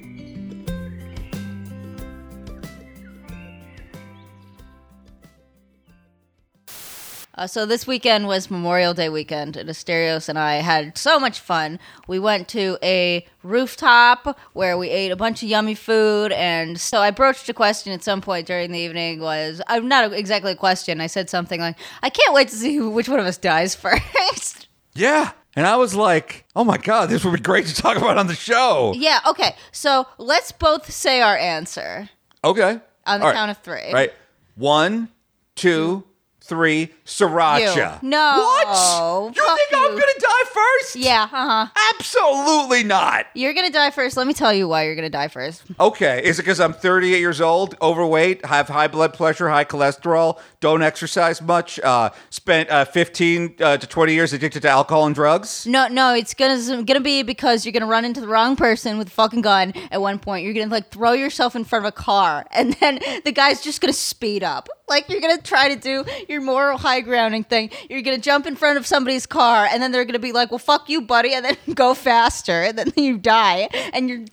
Uh, so this weekend was Memorial Day weekend, and Asterios and I had so much fun. We went to a rooftop where we ate a bunch of yummy food, and so I broached a question at some point during the evening. Was I'm not exactly a question. I said something like, "I can't wait to see which one of us dies first. Yeah. And I was like, oh my God, this would be great to talk about on the show. yeah. Okay. So let's both say our answer Okay. on the All right. count of three. Right. One, two, three, Sirancha. You. No. What? You Fuck think I'm you. to die first? Yeah. Uh huh. Absolutely not. You're gonna die first. Let me tell you why you're gonna die first. Okay. Is it because I'm 38 years old, overweight, have high blood pressure, high cholesterol, don't exercise much, uh, spent uh, 15 uh, to 20 years addicted to alcohol and drugs? No, no, it's gonna gonna be because you're gonna run into the wrong person with a fucking gun at one point. You're gonna like throw yourself in front of a car, and then the guy's just gonna speed up. Like you're gonna try to do your moral high grounding thing. You're gonna jump in front of somebody's car, and then they're gonna be like, "Well, fuck you, buddy," and then go faster, and then you die, and your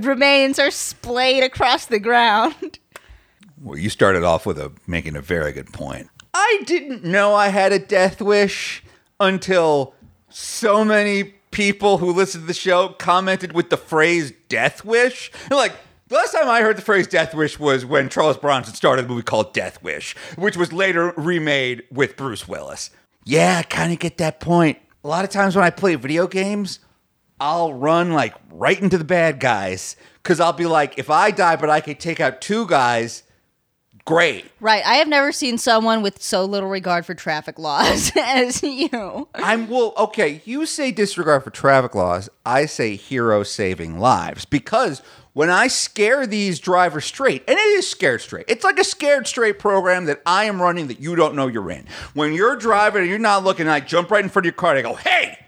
remains are splayed across the ground. Well, you started off with a making a very good point. I didn't know I had a death wish until so many people who listen to the show commented with the phrase death wish. And like the last time I heard the phrase death wish was when Charles Bronson started a movie called Death Wish, which was later remade with Bruce Willis. Yeah, I kind of get that point. A lot of times when I play video games, I'll run like right into the bad guys because I'll be like, if I die, but I could take out two guys, great. Right. I have never seen someone with so little regard for traffic laws as you. I'm well, okay. You say disregard for traffic laws. I say hero saving lives because when I scare these drivers straight, and it is scared straight, it's like a scared straight program that I am running that you don't know you're in. When you're driving and you're not looking, I jump right in front of your car and I go, hey,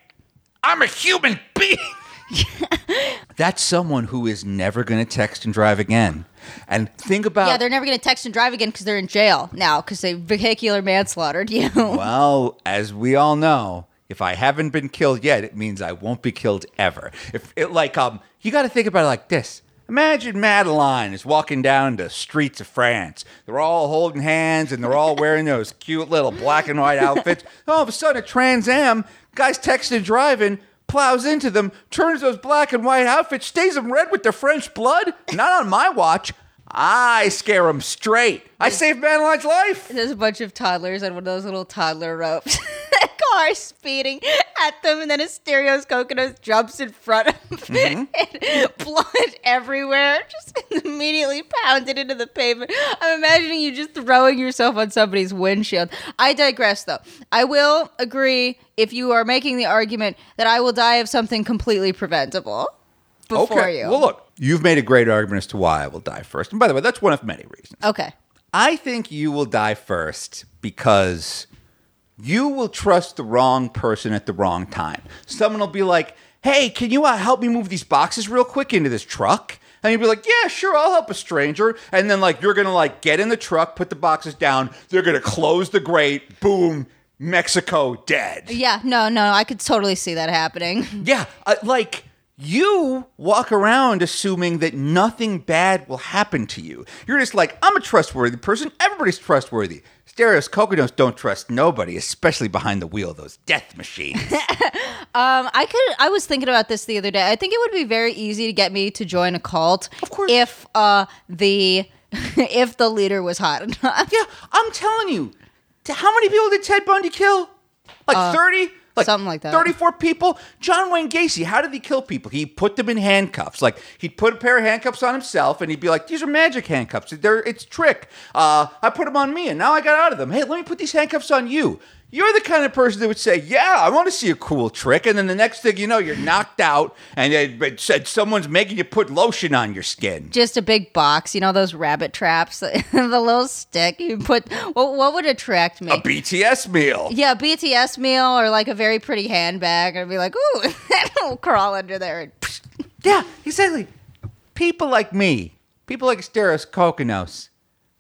I'm a human being. That's someone who is never going to text and drive again. And think about Yeah, they're never going to text and drive again because they're in jail now because they vehicular manslaughtered you. Well, as we all know, if I haven't been killed yet, it means I won't be killed ever. If it like um, you got to think about it like this. Imagine Madeline is walking down the streets of France. They're all holding hands and they're all wearing those cute little black and white outfits. All of a sudden, a Trans Am guy's texting driving, plows into them, turns those black and white outfits, stays them red with their French blood. Not on my watch. I scare them straight. I saved Madeline's life. There's a bunch of toddlers on one of those little toddler ropes. Car speeding at them, and then a stereo's coconut jumps in front of mm-hmm. them, and blood everywhere, just immediately pounded into the pavement. I'm imagining you just throwing yourself on somebody's windshield. I digress, though. I will agree if you are making the argument that I will die of something completely preventable before okay. you. Well, look, you've made a great argument as to why I will die first. And by the way, that's one of many reasons. Okay. I think you will die first because you will trust the wrong person at the wrong time. Someone will be like, "Hey, can you uh, help me move these boxes real quick into this truck?" And you'll be like, "Yeah, sure, I'll help a stranger." And then like you're gonna like get in the truck, put the boxes down. They're gonna close the grate. Boom, Mexico dead. Yeah, no, no, I could totally see that happening. Yeah, uh, like you walk around assuming that nothing bad will happen to you. You're just like, I'm a trustworthy person. Everybody's trustworthy. Stereos coconuts don't trust nobody, especially behind the wheel. of Those death machines. Um, I could. I was thinking about this the other day. I think it would be very easy to get me to join a cult. Of course. If uh the if the leader was hot enough. yeah, I'm telling you. How many people did Ted Bundy kill? Like 30? Like something like that. 34 people? John Wayne Gacy, how did he kill people? He put them in handcuffs. Like he'd put a pair of handcuffs on himself and he'd be like, these are magic handcuffs. They're, it's trick. Uh, I put them on me and now I got out of them. Hey, let me put these handcuffs on you. You're the kind of person that would say, "Yeah, I want to see a cool trick," and then the next thing you know, you're knocked out, and it, said someone's making you put lotion on your skin. Just a big box, you know those rabbit traps, the little stick you put. What, what would attract me? A BTS meal. yeah, BTS meal or like a very pretty handbag, and I'd be like, "Ooh, that'll crawl under there." And Yeah, exactly. People like me, people like Steros Kokkinos,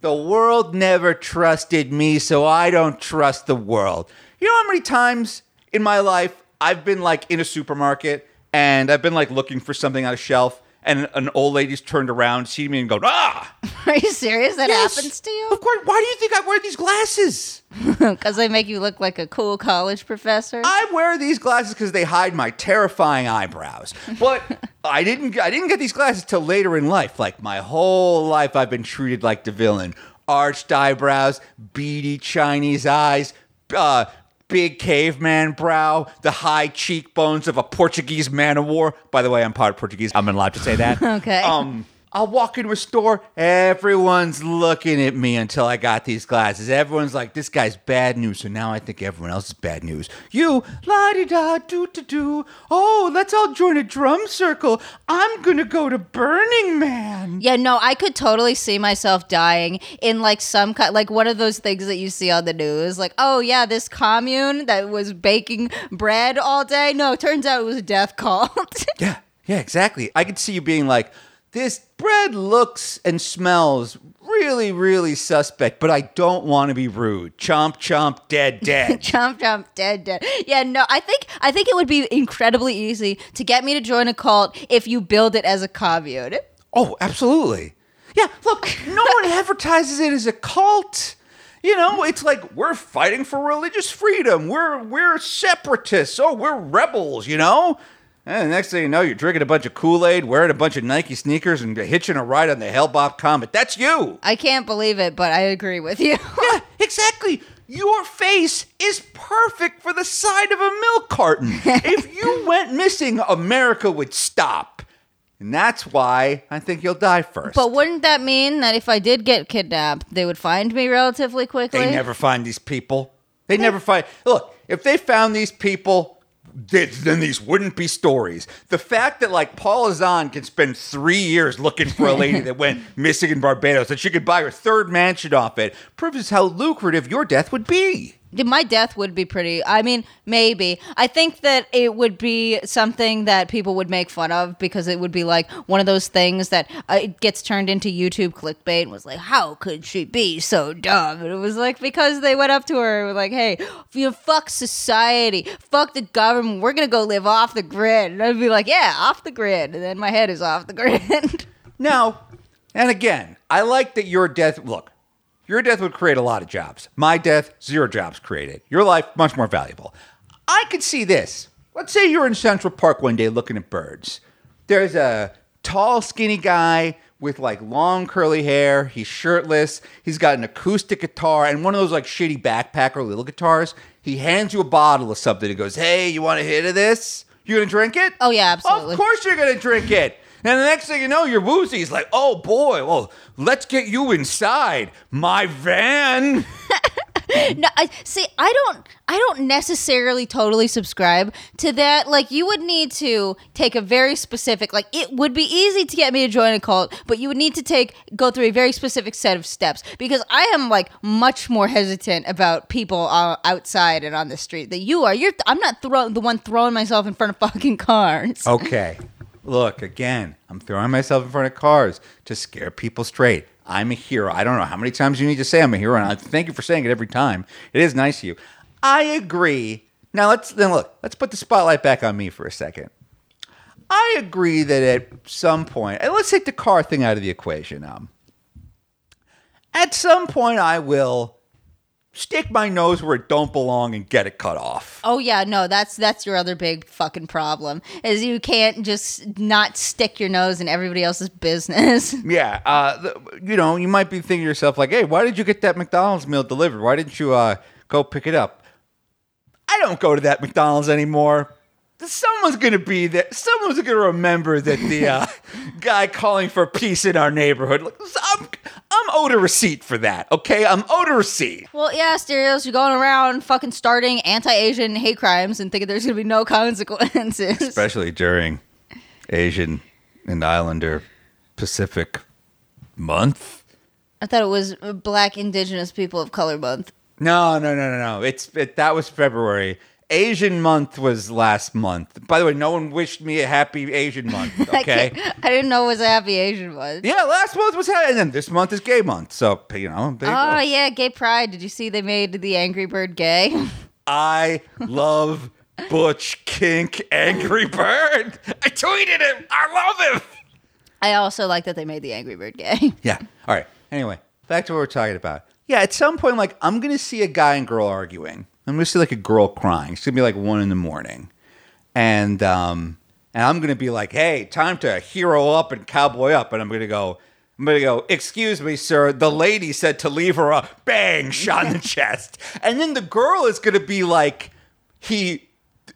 the world never trusted me, so I don't trust the world. You know how many times in my life I've been like in a supermarket and I've been like looking for something on a shelf and an old lady's turned around, seen me and go, ah! Are you serious? That Yes. happens to you? Of course, why do you think I wear these glasses? Because they make you look like a cool college professor. I wear these glasses because they hide my terrifying eyebrows. But I didn't. I didn't get these glasses till later in life. Like my whole life, I've been treated like the villain. Arched eyebrows, beady Chinese eyes, uh, big caveman brow, the high cheekbones of a Portuguese man of war. By the way, I'm part Portuguese. I'm allowed to say that. Okay. Um. I'll walk into a store, everyone's looking at me until I got these glasses. Everyone's like, this guy's bad news, so now I think everyone else is bad news. You, la di da, do do do. Oh, let's all join a drum circle. I'm gonna go to Burning Man. Yeah, no, I could totally see myself dying in like some kind, like one of those things that you see on the news. Like, oh yeah, this commune that was baking bread all day. No, turns out it was a death cult. Yeah, yeah, exactly. I could see you being like, this bread looks and smells really, really suspect, but I don't want to be rude. Chomp, chomp, dead, dead. chomp, jump, dead, dead. Yeah, no, I think I think it would be incredibly easy to get me to join a cult if you build it as a commune. Oh, absolutely. Yeah, look, no one advertises it as a cult. You know, it's like we're fighting for religious freedom. We're we're separatists. Oh, we're rebels, you know? And the next thing you know, you're drinking a bunch of Kool-Aid, wearing a bunch of Nike sneakers, and hitching a ride on the Hale-Bopp Comet. That's you. I can't believe it, but I agree with you. Yeah, exactly. your face is perfect for the side of a milk carton. if you went missing, America would stop. And that's why I think you'll die first. But wouldn't that mean that if I did get kidnapped, they would find me relatively quickly? They never find these people. They never find. Look, if they found these people, then these wouldn't be stories. The fact that like Paula Zahn can spend three years looking for a lady that went missing in Barbados that she could buy her third mansion off it proves how lucrative your death would be. My death would be pretty. I mean, maybe. I think that it would be something that people would make fun of because it would be like one of those things that uh, it gets turned into YouTube clickbait and was like, how could she be so dumb? And it was like because they went up to her and were like, hey, you fuck society, fuck the government. We're gonna go live off the grid. And I'd be like, yeah, off the grid. And then my head is off the grid. Now, and again, I like that your death. Look, your death would create a lot of jobs. My death, zero jobs created. Your life, much more valuable. I could see this. Let's say you're in Central Park one day looking at birds. There's a tall, skinny guy with like long curly hair. He's shirtless. He's got an acoustic guitar and one of those like shitty backpacker little guitars. He hands you a bottle of something and goes, Hey, you want a hit of this? You gonna drink it? Oh, yeah, absolutely. Of course you're gonna drink it. And the next thing you know, you're woozy. He's like, oh boy, well, let's get you inside my van. no, I see. I don't. I don't necessarily totally subscribe to that. Like, you would need to take a very specific. Like, it would be easy to get me to join a cult, but you would need to take go through a very specific set of steps because I am like much more hesitant about people uh, outside and on the street than you are. You're. I'm not throw, the one throwing myself in front of fucking cars. Okay. Look, again, I'm throwing myself in front of cars to scare people straight. I'm a hero. I don't know how many times you need to say I'm a hero, and I thank you for saying it every time. It is nice of you. I agree. Now let's then look. Let's put the spotlight back on me for a second. I agree that at some point, and let's take the car thing out of the equation. Um, at some point, I will stick my nose where it don't belong and get it cut off. Oh yeah, no, that's that's your other big fucking problem is you can't just not stick your nose in everybody else's business. Yeah, uh, the, you know, you might be thinking to yourself like, "Hey, why did you get that McDonald's meal delivered? Why didn't you uh, go pick it up?" I don't go to that McDonald's anymore. Someone's gonna be there. Someone's gonna remember that the uh, guy calling for peace in our neighborhood. I'm, I'm owed a receipt for that. Okay, I'm owed a receipt. Well, yeah, Stereos, you're going around fucking starting anti-Asian hate crimes and thinking there's gonna be no consequences. especially during Asian and Islander Pacific month. I thought it was Black Indigenous People of Color Month. No, no, no, no, no. It's it, that was February. Asian month was last month. By the way, no one wished me a happy Asian month. Okay. can't- I didn't know it was a happy Asian month. yeah, last month was happy, and then this month is gay month. So you know, Oh yeah, gay pride. Did you see they made the Angry Bird gay? I love Butch Kink Angry Bird. I tweeted him. I love him. I also like that they made the Angry Bird gay. Yeah. All right. Anyway, back to what we're talking about. Yeah, at some point, like I'm gonna see a guy and girl arguing. I'm gonna see like a girl crying. It's gonna be like one in the morning, and um, and I'm gonna be like, "Hey, time to hero up and cowboy up," and I'm gonna go. I'm gonna go. Excuse me, sir. The lady said to leave her a bang shot in the chest, and then the girl is gonna be like, he,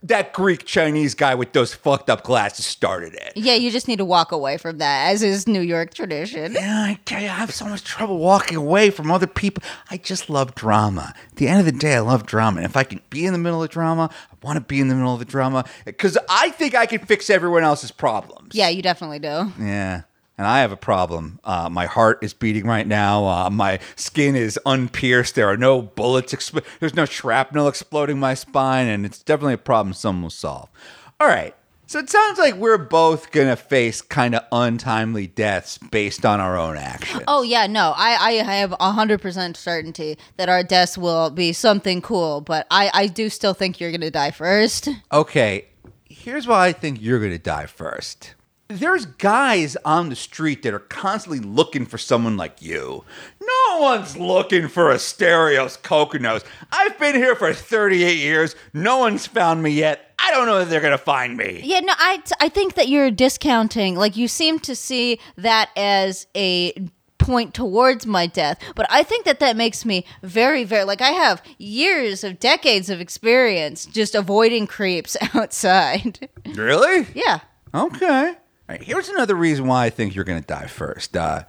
that Greek Chinese guy with those fucked up glasses started it. yeah, you just need to walk away from that, as is New York tradition. Yeah, I tell you, I have so much trouble walking away from other people. I just love drama. At the end of the day, I love drama. And if I can be in the middle of drama, I want to be in the middle of the drama because I think I can fix everyone else's problems. Yeah, you definitely do. Yeah. And I have a problem. Uh, my heart is beating right now. Uh, my skin is unpierced. There are no bullets. Exp- There's no shrapnel exploding my spine, and it's definitely a problem someone will solve. All right. So it sounds like we're both gonna face kind of untimely deaths based on our own actions. Oh yeah, no, I I have hundred percent certainty that our deaths will be something cool, but I I do still think you're gonna die first. Okay, here's why I think you're going to die first. There's guys on the street that are constantly looking for someone like you. No one's looking for a Stereos Coconuts. I've been here for 38 years. No one's found me yet. I don't know that they're going to find me. Yeah, no, I I think that you're discounting. Like you seem to see that as a point towards my death. But I think that that makes me very, very like I have years of decades of experience just avoiding creeps outside. Really? yeah. Okay. Right, here's another reason why I think you're going to die first. Uh,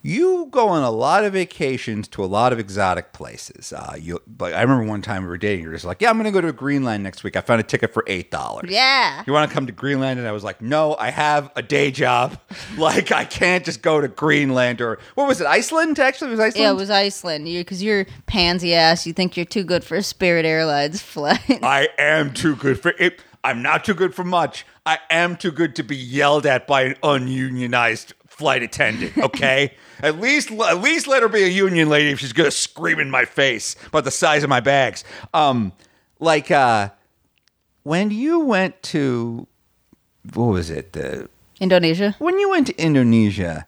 you go on a lot of vacations to a lot of exotic places. Uh, you, like I remember one time we were dating. You're just like, "Yeah, I'm going to go to Greenland next week. I found a ticket for eight dollars." Yeah. You want to come to Greenland? And I was like, "No, I have a day job. like I can't just go to Greenland or what was it? Iceland? Actually, it was Iceland. Yeah, it was Iceland. You because you're pansy ass. You think you're too good for a Spirit Airlines flight. I am too good for it. I'm not too good for much. I am too good to be yelled at by an ununionized flight attendant. Okay, at least at least let her be a union lady if she's gonna scream in my face about the size of my bags. Um, like uh, when you went to what was it? The Indonesia. when you went to Indonesia,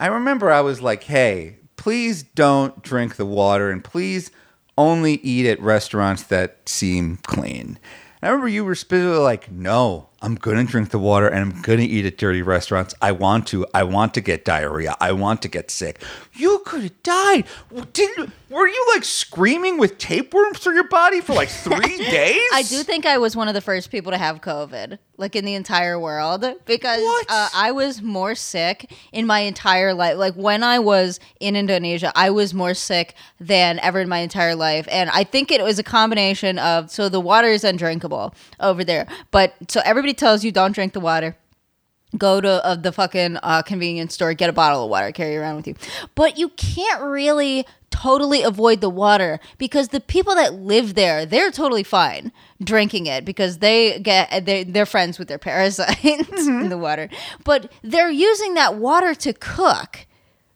I remember I was like, hey, please don't drink the water and please only eat at restaurants that seem clean. I remember you were specifically like, no, I'm going to drink the water and I'm going to eat at dirty restaurants. I want to. I want to get diarrhea. I want to get sick. You could have died. Didn't, were you like screaming with tapeworms through your body for like three days? I do think I was one of the first people to have COVID, like in the entire world, because uh, I was more sick in my entire life. Like when I was in Indonesia, I was more sick than ever in my entire life. And I think it was a combination of so the water is undrinkable over there, but so everybody tells you don't drink the water go to uh, the fucking uh, convenience store, get a bottle of water, carry it around with you. But you can't really totally avoid the water because the people that live there, they're totally fine drinking it because they get they they're friends with their parasites in the water. But they're using that water to cook.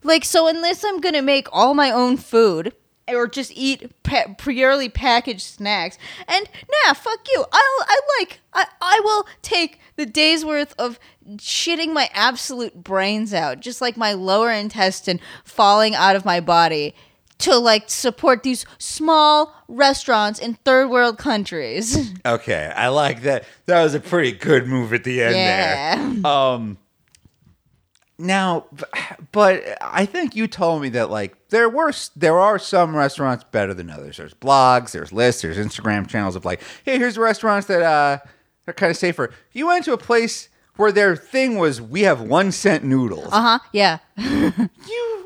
Like so unless I'm going to make all my own food or just eat pa- purely packaged snacks. And nah, fuck you. I'll I like I I will take the day's worth of shitting my absolute brains out, just like my lower intestine falling out of my body to like support these small restaurants in third world countries. Okay, I like that. That was a pretty good move at the end Yeah. there. Um now but I think you told me that like there were there are some restaurants better than others. There's blogs, there's lists, there's Instagram channels of like, hey, here's the restaurants that uh are kind of safer. You went to a place where their thing was we have 1 cent noodles. Uh-huh. Yeah. you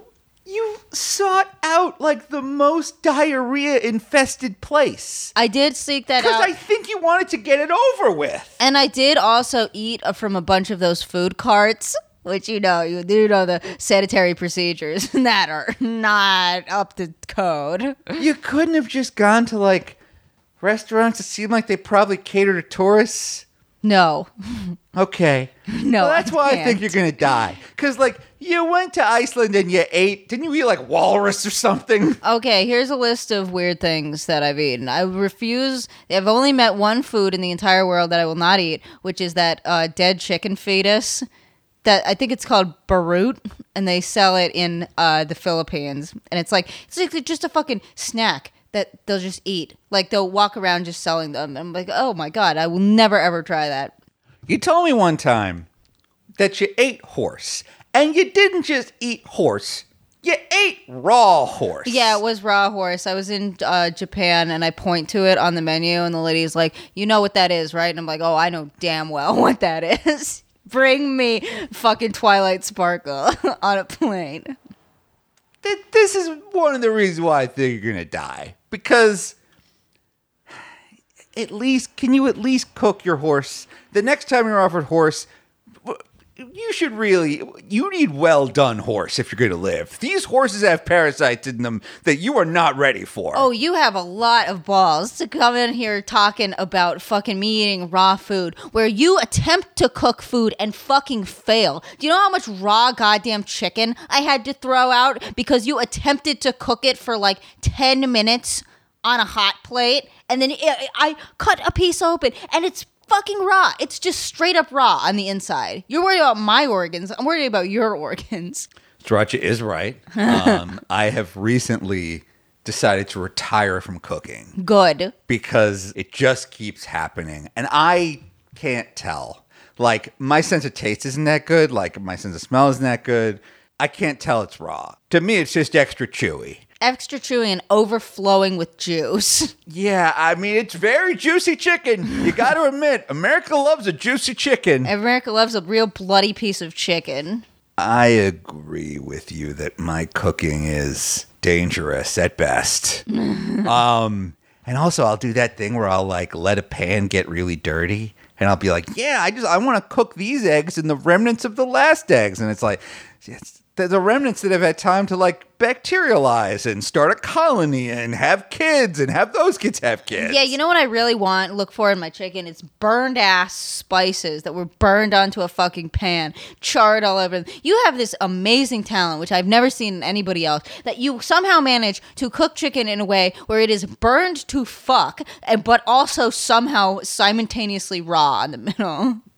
you sought out like the most diarrhea infested place. I did seek that out. Because. I think you wanted to get it over with. And I did also eat uh, from a bunch of those food carts, which you know, you do know the sanitary procedures that are not up to code. You couldn't have just gone to like restaurants that seem like they probably cater to tourists. No. Okay. No, Well, that's I why I think you're gonna die. Cause like you went to Iceland and you ate. Didn't you eat like walrus or something? Okay, here's a list of weird things that I've eaten. I refuse. I've only met one food in the entire world that I will not eat, which is that uh, dead chicken fetus. That I think it's called balut, and they sell it in uh, the Philippines. And it's like it's like just a fucking snack that they'll just eat. Like they'll walk around just selling them. I'm like, oh my god, I will never ever try that. You told me one time that you ate horse, and you didn't just eat horse. You ate raw horse. Yeah, it was raw horse. I was in uh, Japan and I point to it on the menu, and the lady's like, "You know what that is, right?" And I'm like, "Oh, I know damn well what that is." Bring me fucking Twilight Sparkle on a plane. Th- This is one of the reasons why I think you're gonna die because at least can you at least cook your horse? The next time you're offered horse you should really you need well done horse if you're going to live. These horses have parasites in them that you are not ready for. Oh, you have a lot of balls to come in here talking about fucking me eating raw food where you attempt to cook food and fucking fail. Do you know how much raw goddamn chicken I had to throw out because you attempted to cook it for like 10 minutes on a hot plate and then it, I cut a piece open and it's fucking raw. It's just straight up raw on the inside. You're worried about my organs. I'm worried about your organs. Sirancha is right um, i have recently decided to retire from cooking Good. because it just keeps happening and i can't tell like my sense of taste isn't that good like my sense of smell isn't that good I can't tell it's raw. To me, it's just extra chewy. Extra chewy and overflowing with juice. Yeah, I mean, it's very juicy chicken. You got to admit, America loves a juicy chicken. America loves a real bloody piece of chicken. I agree with you that my cooking is dangerous at best. um, and also, I'll do that thing where I'll like let a pan get really dirty, and I'll be like, "Yeah, I just I want to cook these eggs in the remnants of the last eggs," and it's like, it's the, remnants that have had time to like bacterialize and start a colony and have kids and have those kids have kids. Yeah, you know what I really want, look for in my chicken? It's burned ass spices that were burned onto a fucking pan, charred all over. You have this amazing talent, which I've never seen in anybody else, that you somehow manage to cook chicken in a way where it is burned to fuck, but also somehow simultaneously raw in the middle.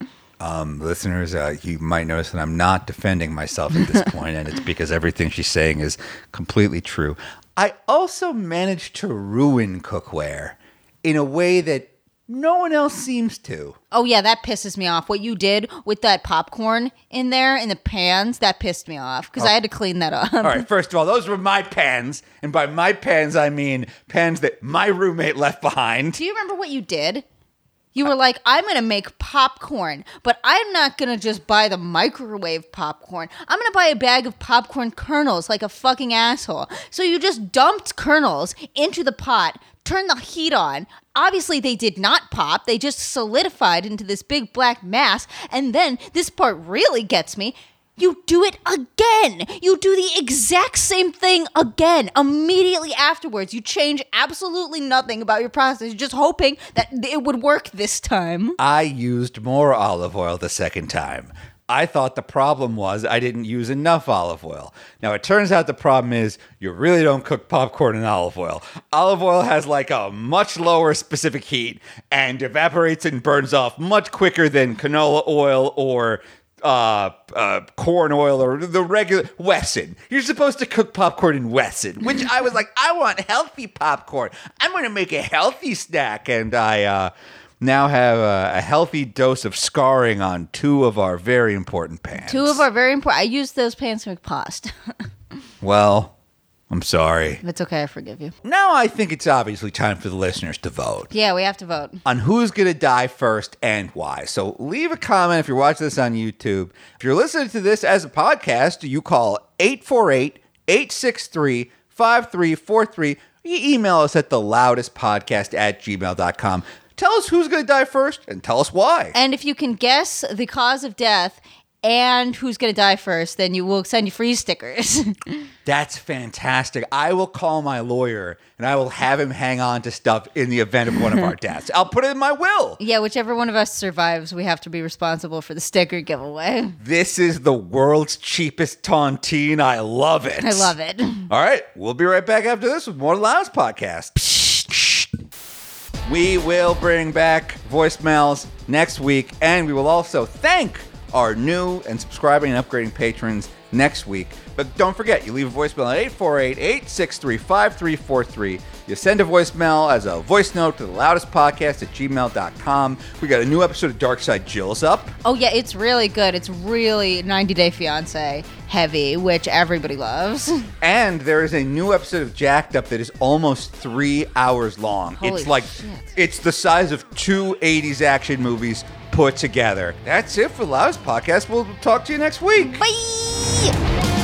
Um, listeners, uh, you might notice that I'm not defending myself at this point, and it's because everything she's saying is completely true. I also managed to ruin cookware in a way that no one else seems to. Oh yeah, that pisses me off. What you did with that popcorn in there in the pans, that pissed me off because I had to clean that up. All right, first of all, those were my pans, and by my pans, I mean pans that my roommate left behind. Do you remember what you did? You were like, I'm going to make popcorn, but I'm not going to just buy the microwave popcorn. I'm going to buy a bag of popcorn kernels like a fucking asshole. So you just dumped kernels into the pot, turned the heat on. Obviously, they did not pop, they just solidified into this big black mass. And then this part really gets me. You do it again. You do the exact same thing again. Immediately afterwards, you change absolutely nothing about your process. You're just hoping that it would work this time. I used more olive oil the second time. I thought the problem was I didn't use enough olive oil. Now, it turns out the problem is you really don't cook popcorn in olive oil. Olive oil has like a much lower specific heat and evaporates and burns off much quicker than canola oil or uh, uh, corn oil or the regular Wesson. You're supposed to cook popcorn in Wesson, which I was like, I want healthy popcorn. I'm going to make a healthy snack. And I uh, now have a, a healthy dose of scarring on two of our very important pans. Two of our very important. I used those pans to make pasta. Well, I'm sorry. it's okay. I forgive you. Now I think it's obviously time for the listeners to vote. Yeah, we have to vote. on who's going to die first and why. So leave a comment if you're watching this on YouTube. If you're listening to this as a podcast, you call 848 863 5343. You email us at the loudest podcast at gmail.com. Tell us who's going to die first and tell us why. And if you can guess the cause of death and who's going to die first, then you will send you free stickers. That's fantastic. I will call my lawyer and I will have him hang on to stuff in the event of one of our deaths. I'll put it in my will. yeah, whichever one of us survives, we have to be responsible for the sticker giveaway. This is the world's cheapest tontine. I love it. I love it. All right, we'll be right back after this with more Loudest Podcast. We will bring back voicemails next week, and we will also thank our new and subscribing and upgrading patrons next week. But don't forget, you leave a voicemail at 848 863 5343. You send a voicemail as a voice note to the loudest podcast at gmail.com. We got a new episode of Dark Side Jill's up. Oh, yeah, it's really good. It's really 90 Day Fiance heavy, which everybody loves. And there is a new episode of Jacked Up that is almost three hours long. Holy it's like shit. it's the size of two 80s action movies put together. That's it for Loudest Podcast. We'll talk to you next week. Bye!